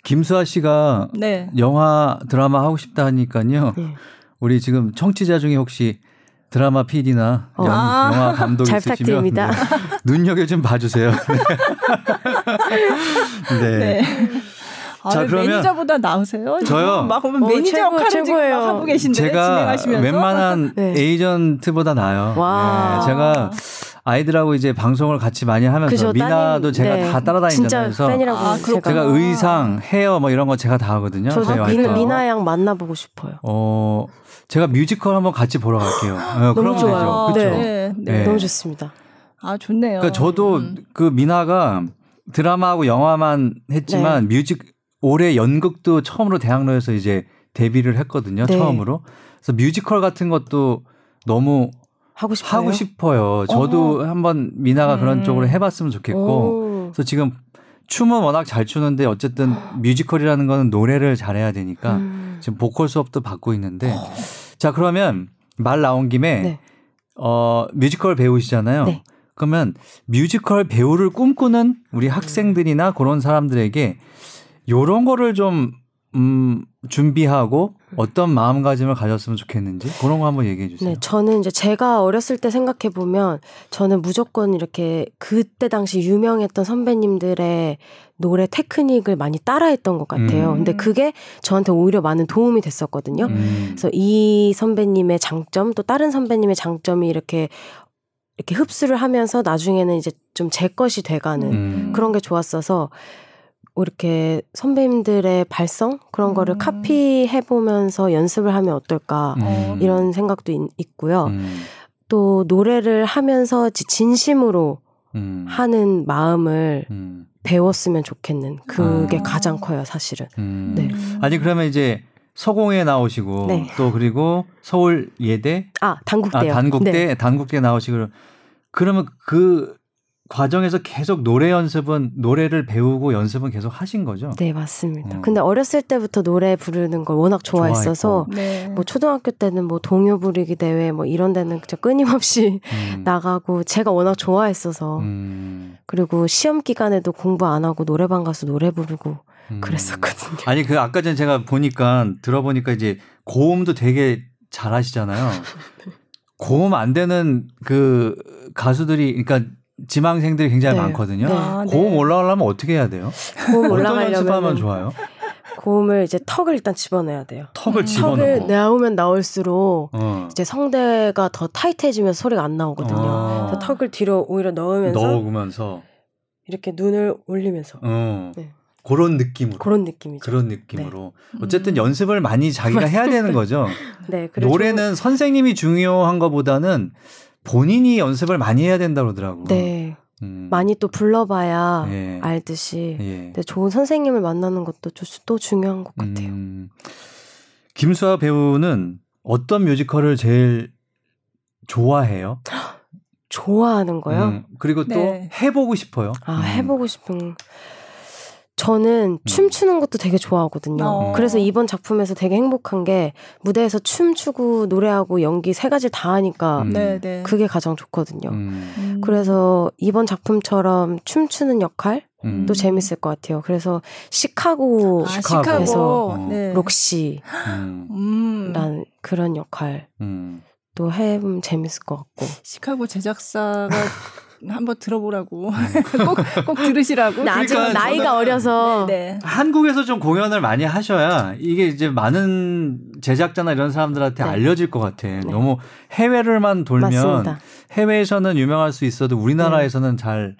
김수아 씨가 네. 영화 드라마 하고 싶다 하니까요. 네. 우리 지금 청취자 중에 혹시 드라마 PD나 어. 아. 영화 감독 잘 있으시면. 네. 눈여겨 좀 봐주세요. 네. 네. 네. 아, 자, 왜 그러면 매니저보다 나으세요? 저요? 막 보면 어, 매니저 최고, 역할을 최고예요. 막 하고 계신데 제가 진행하시면서 웬만한 네. 에이전트보다 나아요. 와. 네, 제가 아이들하고 이제 방송을 같이 많이 하면서 그죠, 미나도 따님, 제가 네. 다 따라다니잖아요. 그래서 팬이라고 아, 제가 제가 그렇구나. 의상, 헤어 뭐 이런 거 제가 다 하거든요. 저도. 미나, 미나 양 만나보고 싶어요. 어, 제가 뮤지컬 한번 같이 보러 갈게요. 어, 그러면 좋아요. 되죠. 그렇죠. 네. 네. 네. 너무 좋습니다. 아 좋네요. 그러니까 저도 음. 그 미나가 드라마하고 영화만 했지만 뮤직 올해 연극도 처음으로 대학로에서 이제 데뷔를 했거든요. 네. 처음으로. 그래서 뮤지컬 같은 것도 너무 하고 싶어요. 하고 싶어요. 저도 한번 미나가 그런 음. 쪽으로 해봤으면 좋겠고. 오. 그래서 지금 춤은 워낙 잘 추는데 어쨌든 뮤지컬이라는 거는 노래를 잘해야 되니까 음. 지금 보컬 수업도 받고 있는데 자 그러면 말 나온 김에 네. 어 뮤지컬 배우시잖아요. 네. 그러면 뮤지컬 배우를 꿈꾸는 우리 학생들이나 그런 사람들에게 요런 거를 좀 음, 준비하고 어떤 마음가짐을 가졌으면 좋겠는지 그런 거 한번 얘기해 주세요. 네, 저는 이제 제가 어렸을 때 생각해 보면 저는 무조건 이렇게 그때 당시 유명했던 선배님들의 노래 테크닉을 많이 따라했던 것 같아요. 음. 근데 그게 저한테 오히려 많은 도움이 됐었거든요. 음. 그래서 이 선배님의 장점 또 다른 선배님의 장점이 이렇게 이렇게 흡수를 하면서 나중에는 이제 좀 제 것이 돼가는 음. 그런 게 좋았어서 이렇게 선배님들의 발성 그런 거를 음. 카피해 보면서 연습을 하면 어떨까 음. 이런 생각도 있, 고요 음. 또 노래를 하면서 지- 진심으로 음. 하는 마음을 음. 배웠으면 좋겠는 그게 아. 가장 커요, 사실은. 음. 네. 아니 그러면 이제 서공에 나오시고 네. 또 그리고 서울 예대 아, 아 단국대요. 단국대 네. 단국대 나오시고 그러면 그 과정에서 계속 노래 연습은 노래를 배우고 연습은 계속 하신 거죠? 네, 맞습니다. 음. 근데 어렸을 때부터 노래 부르는 걸 워낙 좋아했어서 네. 뭐 초등학교 때는 뭐 동요 부르기 대회 뭐 이런 데는 진짜 끊임없이 음. 나가고 제가 워낙 좋아했어서 음. 그리고 시험 기간에도 공부 안 하고 노래방 가서 노래 부르고 음. 그랬었거든요. 아니 그 아까 전에 제가 보니까 들어보니까 이제 고음도 되게 잘하시잖아요. 고음 안 되는 그 가수들이 그러니까 지망생들이 굉장히 네. 많거든요. 네. 아, 네. 고음 올라가려면 어떻게 해야 돼요? 고음 올라가려면 좋아요? 고음을 이제 턱을 일단 집어내야 돼요. 턱을 음. 집어넣고. 턱을 나오면 나올수록 어. 이제 성대가 더 타이트해지면 소리가 안 나오거든요. 어. 그래서 턱을 뒤로 오히려 넣으면서 넣으면서 이렇게 눈을 올리면서 어. 네. 그런 느낌으로 그런 느낌이죠. 그런 느낌으로 네. 어쨌든 음. 연습을 많이 자기가 해야 되는 거죠. 네, 노래는 선생님이 중요한 것보다는 본인이 연습을 많이 해야 된다 그러더라고. 네 음. 많이 또 불러봐야 예. 알듯이 예. 네, 좋은 선생님을 만나는 것도 주- 또 중요한 것 같아요. 음. 김수아 배우는 어떤 뮤지컬을 제일 좋아해요? 좋아하는 거요? 음, 그리고 또 네. 해보고 싶어요. 아 음. 해보고 싶은 저는 춤추는 것도 되게 좋아하거든요. 어. 그래서 이번 작품에서 되게 행복한 게 무대에서 춤추고 노래하고 연기 세 가지 다 하니까 음. 네, 네. 그게 가장 좋거든요. 음. 음. 그래서 이번 작품처럼 춤추는 역할도 음. 재밌을 것 같아요. 그래서 시카고 아, 시카고. 시카고. 어. 네. 록시란 음. 음. 그런 역할 음. 또 해보면 재밌을 것 같고. 시카고 제작사가 한번 들어보라고 꼭, 꼭 들으시라고. 아직 그러니까 나이가 저는- 어려서 네. 한국에서 좀 공연을 많이 하셔야 이게 이제 많은 제작자나 이런 사람들한테 네. 알려질 것 같아. 너무 해외를만 돌면 맞습니다. 해외에서는 유명할 수 있어도 우리나라에서는 잘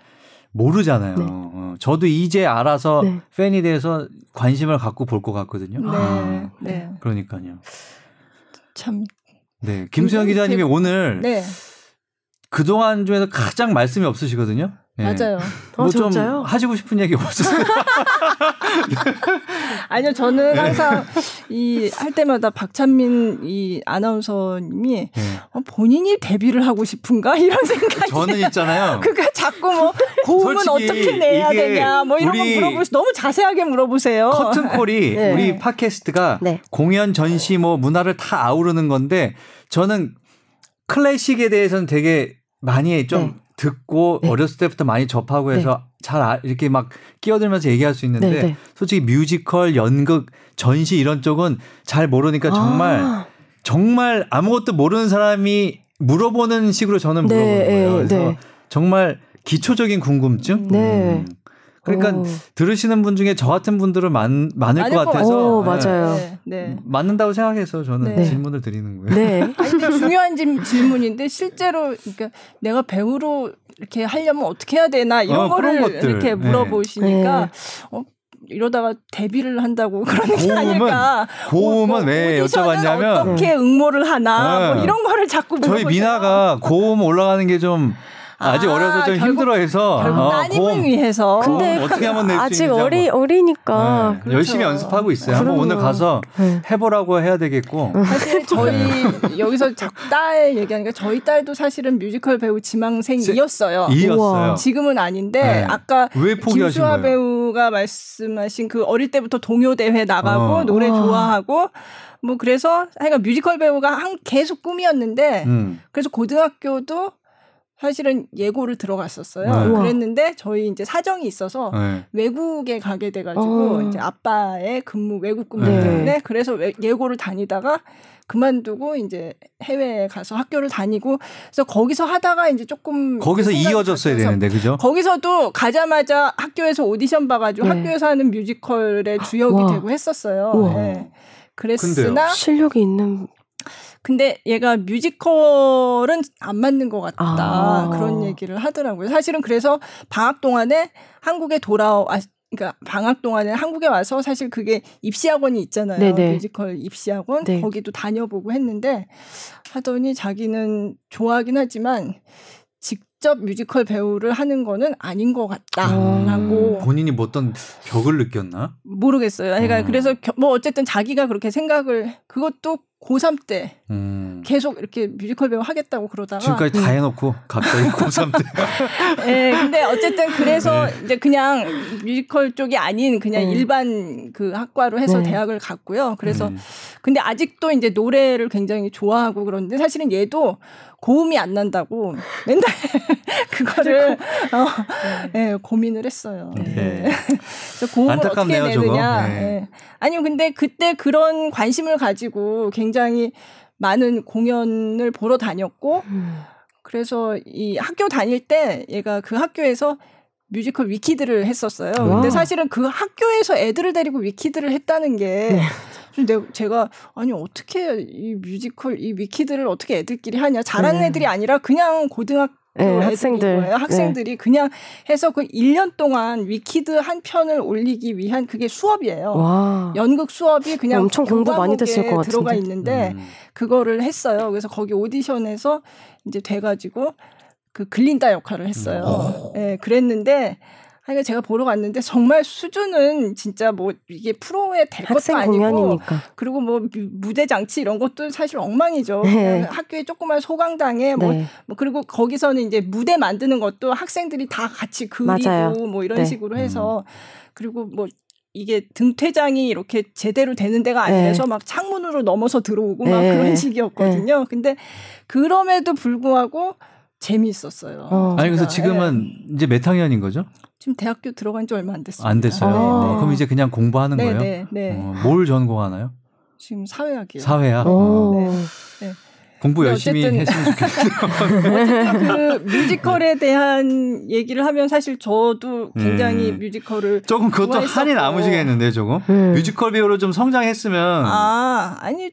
모르잖아요. 네. 어, 저도 이제 알아서 네. 팬이 돼서 관심을 갖고 볼 것 같거든요. 네. 아, 네. 그러니까요. 참. 네. 김수영 기자님이 제- 오늘 네. 그동안 중에서 가장 말씀이 없으시거든요. 네. 맞아요. 어, 뭐좀 진짜요? 하시고 싶은 얘기 없으세요? 아니요, 네. 저는 항상 이 할 때마다 박찬민 이 아나운서님이 네. 어, 본인이 데뷔를 하고 싶은가 이런 생각이. 저는 있잖아요. 그러니까 자꾸 뭐 고음은 어떻게 내야 되냐 뭐 이런 거 물어보시 너무 자세하게 물어보세요. 커튼콜이 네. 우리 팟캐스트가 네. 공연 전시 뭐 문화를 다 아우르는 건데 저는 클래식에 대해서는 되게 많이 좀 네. 듣고 네. 어렸을 때부터 많이 접하고 해서 잘 아- 이렇게 막 끼어들면서 얘기할 수 있는데 네, 네. 솔직히 뮤지컬, 연극, 전시 이런 쪽은 잘 모르니까 정말 아, 정말 아무것도 모르는 사람이 물어보는 식으로 저는 네, 물어보는 거예요. 네, 그래서 네. 정말 기초적인 궁금증. 네. 음. 그러니까 오. 들으시는 분 중에 저 같은 분들은 많, 많을 많을 것것 같아서. 오, 맞아요. 네. 네. 맞는다고 생각해서 저는 네. 질문을 드리는 거예요. 네. 아니, 근데 중요한 질- 질문인데 실제로 그러니까 내가 배우로 이렇게 하려면 어떻게 해야 되나 이런 어, 거를. 이렇게 네. 물어보시니까 네. 어, 이러다가 데뷔를 한다고 그러는 게 고음은- 아닐까. 고음은 뭐, 뭐왜 오디션은 여쭤봤냐면 어떻게 응모를 하나 네. 뭐 이런 거를 자꾸 저희. 미나가 고음 올라가는 게좀 아직 아, 어려서 좀 결국- 힘들어해서 결국 어, 따님을 고음 위해서. 근데 고음 어떻게 하면 낼수 아직 어리 한번. 어리니까. 네, 그렇죠. 열심히 연습하고 있어요. 한번 그럼요. 오늘 가서 네. 해보라고 해야 되겠고. 사실 저희 여기서 자- 딸 얘기하니까 저희 딸도 사실은 뮤지컬 배우 지망생이었어요. 이었어요. 지금은 아닌데 네. 아까 김수아 거예요? 배우가 말씀하신 그 어릴 때부터 동요 대회 나가고 어. 노래 우와. 좋아하고 뭐 그래서 하여간 뮤지컬 배우가 한 계속 꿈이었는데 음. 그래서 고등학교도 사실은 예고를 들어갔었어요. 네. 그랬는데 저희 이제 사정이 있어서 네. 외국에 가게 돼가지고 어. 이제 아빠의 근무 외국 근무 네. 때문에 그래서 외- 예고를 다니다가 그만두고 이제 해외에 가서 학교를 다니고 그래서 거기서 하다가 이제 조금 거기서 이어졌어야 되는데 그죠? 거기서도 가자마자 학교에서 오디션 봐가지고 네. 학교에서 하는 뮤지컬의 주역이 와. 되고 했었어요. 네. 그랬으나 실력이 있는 근데 얘가 뮤지컬은 안 맞는 것 같다 아. 그런 얘기를 하더라고요. 사실은 그래서 방학 동안에 한국에 돌아와 그러니까 방학 동안에 한국에 와서 사실 그게 입시학원이 있잖아요. 네네. 뮤지컬 입시학원 네. 거기도 다녀보고 했는데 하더니 자기는 좋아하긴 하지만 직접 뮤지컬 배우를 하는 거는 아닌 것 같다라고 본인이 뭐 어떤 벽을 느꼈나? 모르겠어요. 그러니까 음. 그래서 겨- 뭐 어쨌든 자기가 그렇게 생각을 그것도 고3 때 음. 계속 이렇게 뮤지컬 배우 하겠다고 그러다가 지금까지 다 해놓고 갑자기 고3 때. 예, 근데 어쨌든 그래서 네. 이제 그냥 뮤지컬 쪽이 아닌 그냥 네. 일반 그 학과로 해서 네. 대학을 갔고요. 그래서 음. 근데 아직도 이제 노래를 굉장히 좋아하고 그런데 사실은 얘도 고음이 안 난다고 맨날 그거를 어, 예, 고민을 했어요. 네. 예. 그래서 고음을 어떻게 안타깝네요, 내느냐. 저거. 네. 예. 아니요, 근데 그때 그런 관심을 가지고 굉장히 많은 공연을 보러 다녔고 음. 그래서 이 학교 다닐 때 얘가 그 학교에서 뮤지컬 위키드를 했었어요. 와. 근데 사실은 그 학교에서 애들을 데리고 위키드를 했다는 게 네. 좀 내가 제가 아니 어떻게 이 뮤지컬 이 위키드를 어떻게 애들끼리 하냐 잘하는 네. 애들이 아니라 그냥 고등학교 네, 학생들. 거예요. 학생들이 그냥 해서 그 1년 동안 위키드 한 편을 올리기 위한 그게 수업이에요. 와. 연극 수업이 그냥 엄청 공부 많이 됐을 것 교과목에 들어가 같은데. 있는데 음. 그거를 했어요. 그래서 거기 오디션에서 이제 돼가지고 그 글린다 역할을 했어요. 예, 그랬는데 하여간 제가 보러 갔는데 정말 수준은 진짜 뭐 이게 프로에 될 것도 아니고 공연이니까. 그리고 뭐 무- 무대 장치 이런 것도 사실 엉망이죠. 네. 학교에 조그만 소강당에 뭐, 네. 뭐 그리고 거기서는 이제 무대 만드는 것도 학생들이 다 같이 그리고 맞아요. 뭐 이런 네. 식으로 해서 그리고 뭐 이게 등퇴장이 이렇게 제대로 되는 데가 아니라서 네. 막 창문으로 넘어서 들어오고 막 네. 그런 식이었거든요. 근데 그럼에도 불구하고 재미있었어요. 어. 아니 그래서 예. 지금은 이제 몇 학년인 거죠? 지금 대학교 들어간 지 얼마 안 됐어요. 안 됐어요. 아. 어, 그럼 이제 그냥 공부하는 네, 거예요? 네, 네. 어, 뭘 전공하나요? 지금 사회학이요. 사회학. 오. 어. 네. 공부 열심히 어쨌든- 했으면 좋겠어요. 그 뮤지컬에 대한 얘기를 하면 사실 저도 굉장히 음. 뮤지컬을 조금 그것도 좋아했었고. 한이 남으시겠는데 조금 음. 뮤지컬 배우로 좀 성장했으면 아 아니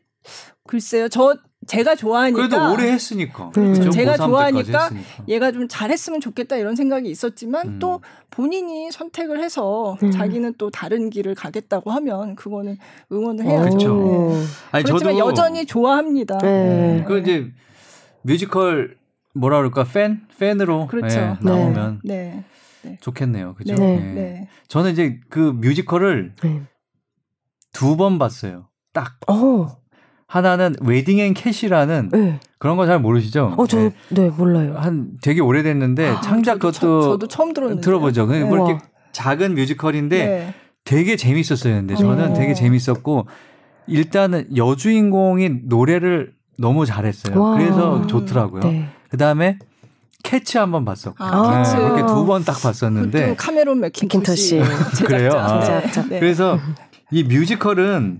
글쎄요 저 제가 좋아하니까 그래도 오래 했으니까. 음. 제가 고3 때까지 좋아하니까 했으니까. 얘가 좀 잘했으면 좋겠다 이런 생각이 있었지만 음. 또 본인이 선택을 해서 음. 자기는 또 다른 길을 가겠다고 하면 그거는 응원을 오. 해야죠. 그쵸. 네. 아니 그렇지만 저도 여전히 좋아합니다. 네. 그 이제 뮤지컬 뭐라 그럴까 팬 팬으로 그렇죠. 예, 나오면 네. 좋겠네요. 그죠? 네. 예. 네. 저는 이제 그 뮤지컬을 네. 두번 봤어요. 딱 어, 하나는 웨딩 앤 캐쉬라는 네. 그런 거 잘 모르시죠? 어, 저, 네. 네, 몰라요. 한 되게 오래됐는데 아, 창작 그것도 처- 저도 처음 들었는데 들어보죠. 그냥 뭐 우와. 이렇게 작은 뮤지컬인데 네. 되게 재밌었어요. 근데 저는 어. 되게 재밌었고 일단은 여주인공이 노래를 너무 잘했어요. 와. 그래서 좋더라고요. 네. 그다음에 캣츠 한번 봤었고 아, 캣츠. 이렇게 두 번 딱 봤었는데 카메론 맥킨토시 맥킨토시. 그래요? 아. 네. 네. 그래서 이 뮤지컬은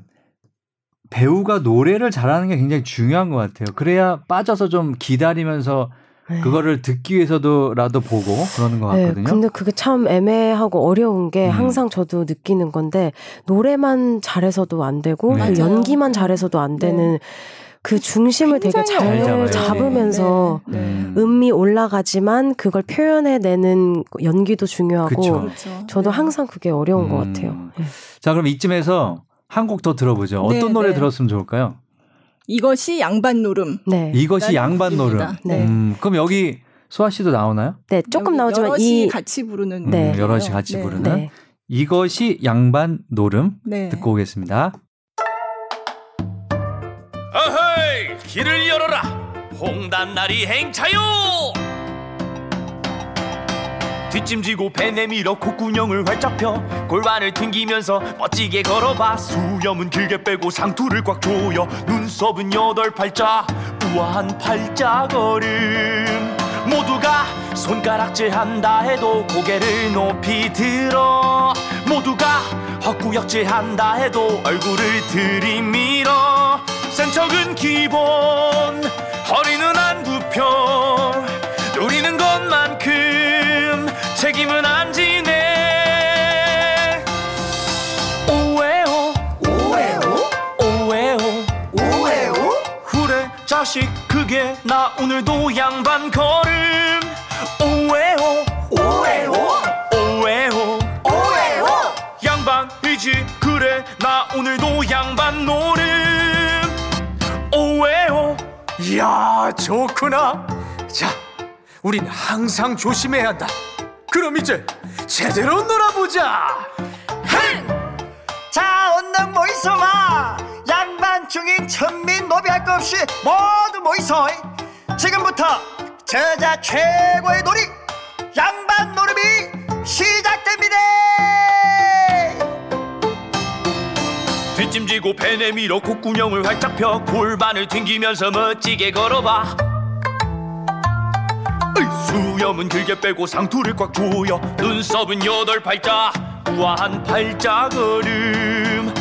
배우가 노래를 잘하는 게 굉장히 중요한 것 같아요. 그래야 빠져서 좀 기다리면서 네. 그거를 듣기 위해서도라도 보고 그러는 것 네, 같거든요. 근데 그게 참 애매하고 어려운 게 음. 항상 저도 느끼는 건데 노래만 잘해서도 안 되고 네. 또 맞아요. 연기만 잘해서도 안 되는 그 중심을 되게 잘 어려워요. 잡으면서 네. 네. 음. 음이 올라가지만 그걸 표현해내는 연기도 중요하고 그쵸. 그렇죠. 저도 네. 항상 그게 어려운 음. 것 같아요. 네. 자, 그럼 이쯤에서 한 곡 더 들어보죠. 어떤 네, 노래 네. 들었으면 좋을까요? 이것이 양반 노름. 네. 이것이 양반 노름. 곡입니다. 네. 음, 그럼 여기 소아 씨도 나오나요? 네, 조금 나오지만 여럿이 이 같이 부르는 음, 네. 여럿이 같이 네. 부르는 네. 이것이 양반 노름 네. 듣고 오겠습니다. 어허이 길을 열어라 홍단날이 행차요 뒷짐지고 배 내밀어 콧구녕을 활짝 펴. 골반을 튕기면서 멋지게 걸어봐. 수염은 길게 빼고 상투를 꽉 조여. 눈썹은 여덟 팔자 우아한 팔자걸음 모두가 손가락질 한다 해도 고개를 높이 들어. 모두가 헛구역질 한다 해도 얼굴을 들이밀어. 센 척은 기본 허리는 안 굽혀 누리는 것만큼 책임은 안 지네. 오에오 오에오 오에오 오에오 그래 자식 그게 나 오늘도 양반 걸음. 오에오 오에오 오에오 오에오 양반이지 그래 나 오늘도 양반 노름. 오에오 이야 좋구나. 자 우린 항상 조심해야 한다 그럼 이제 제대로 놀아보자 자, 언능 모이소마! 양반 중인 천민 노비할 것 없이 모두 모이소! 지금부터 저자 최고의 놀이 양반 노름이 시작됩니다! 뒷짐지고 배 내밀어 콧구녕을 활짝 펴 골반을 튕기면서 멋지게 걸어봐 수염은 길게 빼고 상투를 꽉 조여 눈썹은 여덟 팔자 우아한 팔자 걸음.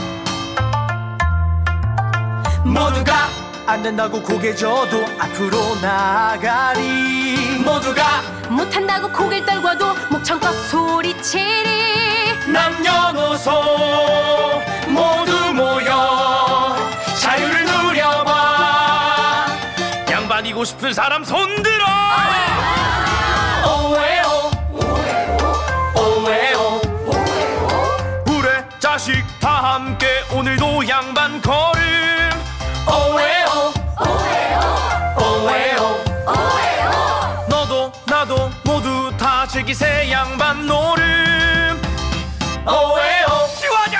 모두가 안 된다고 고개 저도 앞으로 나가리. 모두가 못한다고 고개를 떨궈도 목청껏 소리치리. 남녀노소 모두 모여 자유를 누려봐. 양반이고 싶은 사람 손들어 다 함께 오늘도 양반 걸음. 오에오 오에오 너도 나도 모두 다 즐기세 양반 노름. 오에오 찌와자!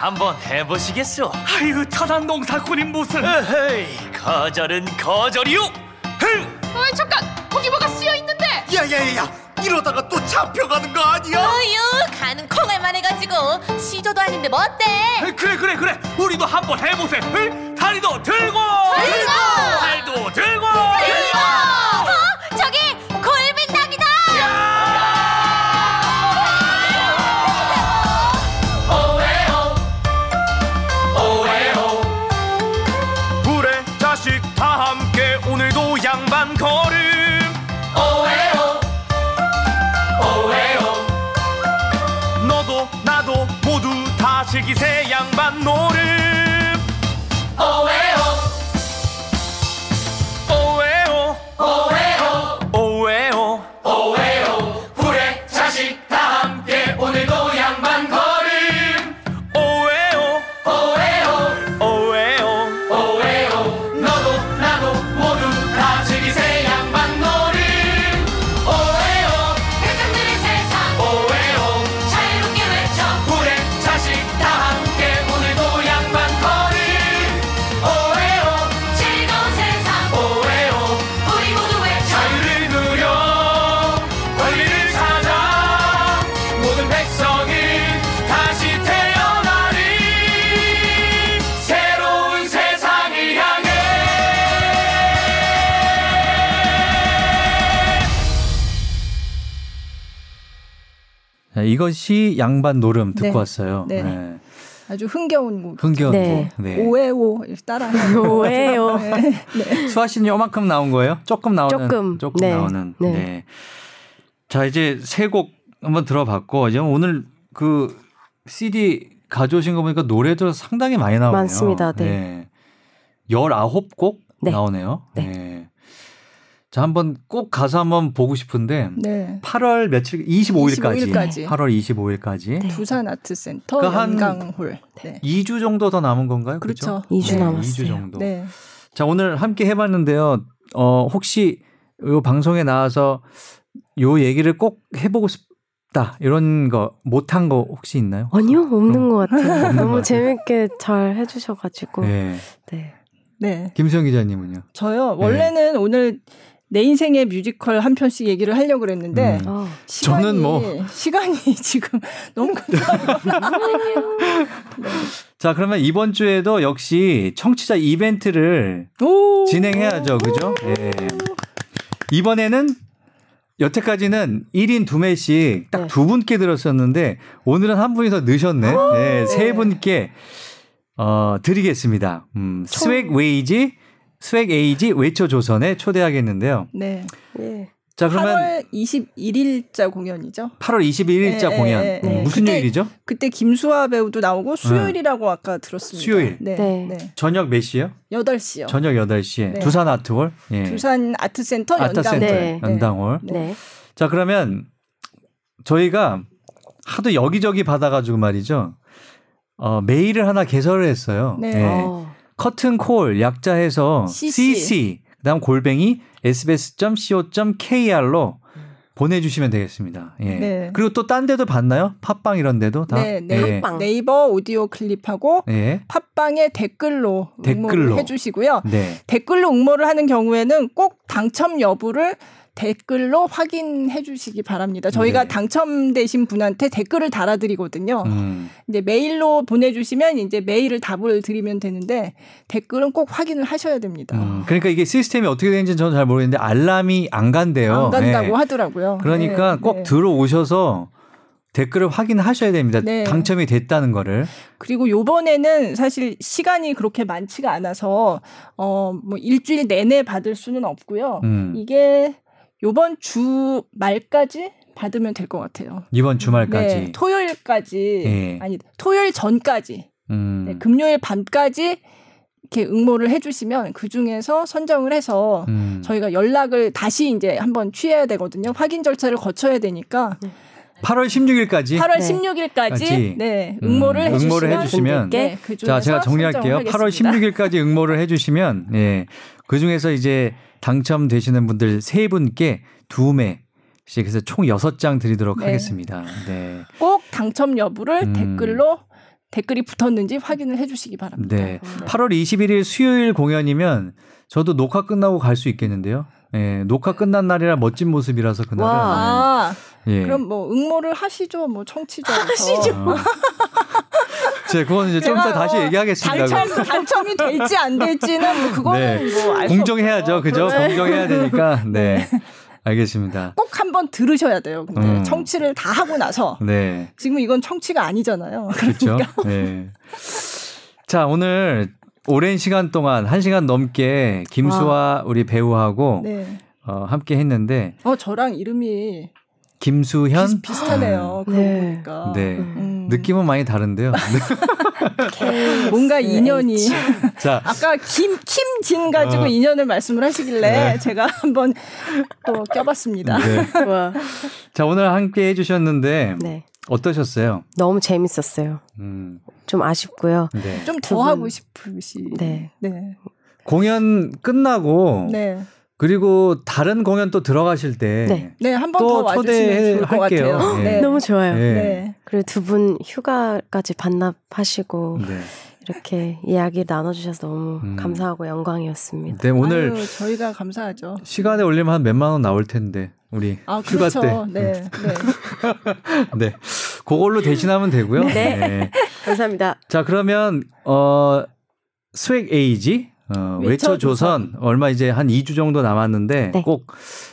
한번 해보시겠소? 아유 타단 농사꾼인 무슨 에헤이 거절은 거절이요 흥! 어이 잠깐! 거기 뭐가 쓰여 있는데? 야야야야! 이러다가 또 잡혀가는 거 아니야? 어휴 가는 콩알만 해가지고 시조도 아닌데 뭐 어때 그래 그래 그래 우리도 한번 해보세 응? 다리도 들고! 이것이 양반 노름 듣고 네. 왔어요. 네. 아주 흥겨운 곡. 흥겨운 네. 곡. 네. 오에오 이렇게 따라해요. 오해요. 네. 수아 씨는 요만큼 나온 거예요? 조금 나오는 조금. 조금 네. 나오는. 네. 네. 자, 이제 세 곡 한번 들어봤고 이제 오늘 그 CD 가져오신 거 보니까 노래도 상당히 많이 나오네요. 많습니다. 네. 19곡 네. 나오네요. 네. 네. 자, 한번 꼭 가서 한번 보고 싶은데 네. 8월 며칠 25일까지. 25일까지. 8월 25일까지. 네. 두산 아트 센터 그 한- 연강홀. 네. 2주 정도 더 남은 건가요? 그렇죠. 이주 네. 남았어요. 2주 정도. 네. 자, 오늘 함께 해 봤는데요. 어, 혹시 요 방송에 나와서 요 얘기를 꼭 해보고 싶다. 이런 거, 못한 거 혹시 있나요? 아니요, 없는 것 같아요. 없는 것 너무 같아요. 재밌게 잘 해주셔가지고. 네. 네. 네. 김수영 기자님은요? 저요. 네. 원래는 오늘 내 인생의 뮤지컬 한 편씩 얘기를 하려고 그랬는데 음. 어, 시간이, 저는 뭐- 시간이 지금 너무 급하거나 자, 그러면 이번 주에도 역시 청취자 이벤트를 오. 진행해야죠. 그죠? 예. 이번에는 여태까지는 1인 2매씩 딱 네. 두 분께 들었었는데 오늘은 한 분이 더 넣으셨네. 네, 세 네. 분께 어, 드리겠습니다. 음, 스웩 웨이지, 스웩 에이지 외쳐 조선에 초대하겠는데요. 네. 예. 자, 그러면 8월 21일자 공연이죠. 8월 21일자 네, 공연. 네, 네. 무슨 그때- 요일이죠? 그때 김수아 배우도 나오고 수요일이라고 아까 들었습니다. 수요일. 네. 네. 네. 저녁 몇 시요? 8시요. 저녁 8시에 네. 두산 아트홀. 예. 두산 아트센터 아트센터. 네. 연당홀. 네. 자, 그러면 저희가 하도 여기저기 받아 가지고 말이죠. 어, 메일을 하나 개설을 했어요. 네. 예. 어, 커튼콜 약자해서 CC. CC, 그다음 골뱅이 sbs.co.kr로 보내주시면 되겠습니다. 예. 네. 그리고 또 딴 데도 봤나요? 팟빵 이런 데도 다. 네, 네. 예. 팟빵. 네이버 오디오 클립하고 예. 팟빵에 댓글로 댓글로. 해주시고요. 네. 댓글로 응모를 하는 경우에는 꼭 당첨 여부를 댓글로 확인해 주시기 바랍니다. 저희가 네. 당첨되신 분한테 댓글을 달아드리거든요. 음. 이제 메일로 보내주시면 이제 메일을 답을 드리면 되는데 댓글은 꼭 확인을 하셔야 됩니다. 음. 그러니까 이게 시스템이 어떻게 되는지는 저는 잘 모르겠는데 알람이 안 간대요. 안 간다고 예. 하더라고요. 그러니까 네, 꼭 네. 들어오셔서 댓글을 확인하셔야 됩니다. 네. 당첨이 됐다는 거를. 그리고 요번에는 사실 시간이 그렇게 많지가 않아서 어 뭐 일주일 내내 받을 수는 없고요. 음. 이게 요번 주 말까지 받으면 될 것 같아요. 이번 주말까지. 네, 토요일까지 예. 아니 토요일 전까지 음. 네, 금요일 밤까지 이렇게 응모를 해주시면 그 중에서 선정을 해서 음. 저희가 연락을 다시 이제 한번 취해야 되거든요. 확인 절차를 거쳐야 되니까 8월 16일까지. 8월 네. 16일까지 까지. 네 응모를 음, 해주시면, 응모를 해주시면 네, 그 자, 제가 정리할게요. 선정을 8월 하겠습니다. 16일까지 응모를 해주시면, 예. 그 중에서 이제 당첨되시는 분들 세 분께 두 매씩 해서 총 여섯 장 드리도록 네. 하겠습니다. 네. 꼭 당첨 여부를 음. 댓글로 댓글이 붙었는지 확인을 해주시기 바랍니다. 네. 8월 21일 수요일 공연이면 저도 녹화 끝나고 갈 수 있겠는데요. 예. 녹화 끝난 날이라 멋진 모습이라서 그날은. 아, 예. 그럼 뭐 응모를 하시죠, 뭐 청취자 하시죠. 어. 제 그거는 이제 좀 이따 다시 뭐 얘기하겠습니다. 당첨 당첨이 될지 안 될지는 뭐 그거는 네. 뭐알수 공정해야죠. 그죠? 공정해야 되니까. 네. 알겠습니다. 꼭 한번 들으셔야 돼요. 근데 음. 청취를 다 하고 나서 네. 지금 이건 청취가 아니잖아요. 그렇죠. 네. 자, 오늘 오랜 시간 동안 한 시간 넘게 김수아 우리 배우하고 네. 어, 함께 했는데 어 저랑 이름이 김수현 비슷, 비슷하네요. 그거 네. 보니까. 네. 음. 느낌은 많이 다른데요. 뭔가 인연이. 자, 아까 김, 김진 가지고 어. 인연을 말씀을 하시길래 네. 제가 한번 또 껴봤습니다. 네. 와. 자 오늘 함께 해주셨는데 네. 어떠셨어요? 너무 재밌었어요. 음, 좀 아쉽고요. 네. 좀두더 분. 하고 싶으시. 네. 네. 공연 끝나고 네. 그리고 다른 공연 또 들어가실 때 네. 네, 한 번더또 와주시면 좋을. 같아요. 네. 네. 너무 좋아요. 네. 네. 그리고 두 분 휴가까지 반납하시고 네. 이렇게 이야기 나눠주셔서 너무 음. 감사하고 영광이었습니다. 네, 오늘 아유, 저희가 감사하죠. 시간에 올리면 한 몇만 원 나올 텐데 우리 아, 휴가 그렇죠. 때. 네. 네. 네. 그걸로 대신하면 되고요. 네. 감사합니다. 자, 그러면 어 스웩 에이지 어, 외쳐 외쳐 조선 얼마 이제 한 2주 정도 남았는데 네. 꼭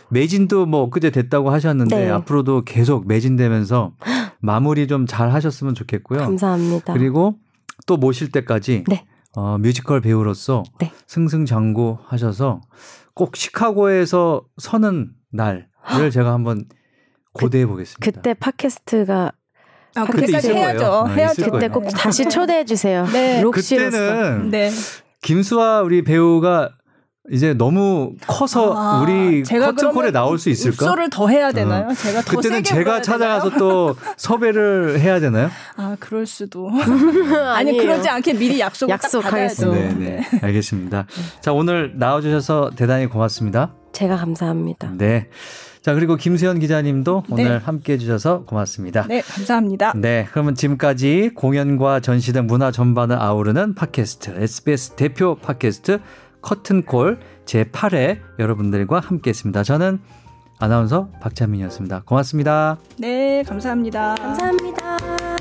매진도 뭐 엊그제 됐다고 하셨는데 네. 앞으로도 계속 매진되면서 마무리 좀 잘 하셨으면 좋겠고요. 감사합니다. 그리고 또 모실 때까지 네. 어, 뮤지컬 배우로서 네. 승승장구 하셔서 꼭 시카고에서 서는 날을 제가 한번 고대해 보겠습니다. 그때 팟캐스트가 아, 그때 해야죠. 아, 해야죠. 그때. 꼭 네. 다시 초대해 주세요. 네. 록시로서. 그때는 네. 김수아 우리 배우가 이제 너무 커서 아, 우리 커튼콜에 나올 수 있을까? 입소를 더 해야 되나요? 제가 더 그때는 세게 제가 찾아가서 되나요? 또 섭외를 해야 되나요? 아, 그럴 수도. 아니. 그러지 않게 미리 약속을 딱 약속하겠습니다. 받아야죠. 네, 네. 알겠습니다. 자, 오늘 나와주셔서 대단히 고맙습니다. 제가 감사합니다. 네. 자, 그리고 김수현 기자님도 네. 오늘 함께 해주셔서 고맙습니다. 네, 감사합니다. 네, 그러면 지금까지 공연과 전시 등 문화 전반을 아우르는 팟캐스트, SBS 대표 팟캐스트 커튼콜 제8회 여러분들과 함께 했습니다. 저는 아나운서 박찬민이었습니다. 고맙습니다. 네, 감사합니다. 감사합니다.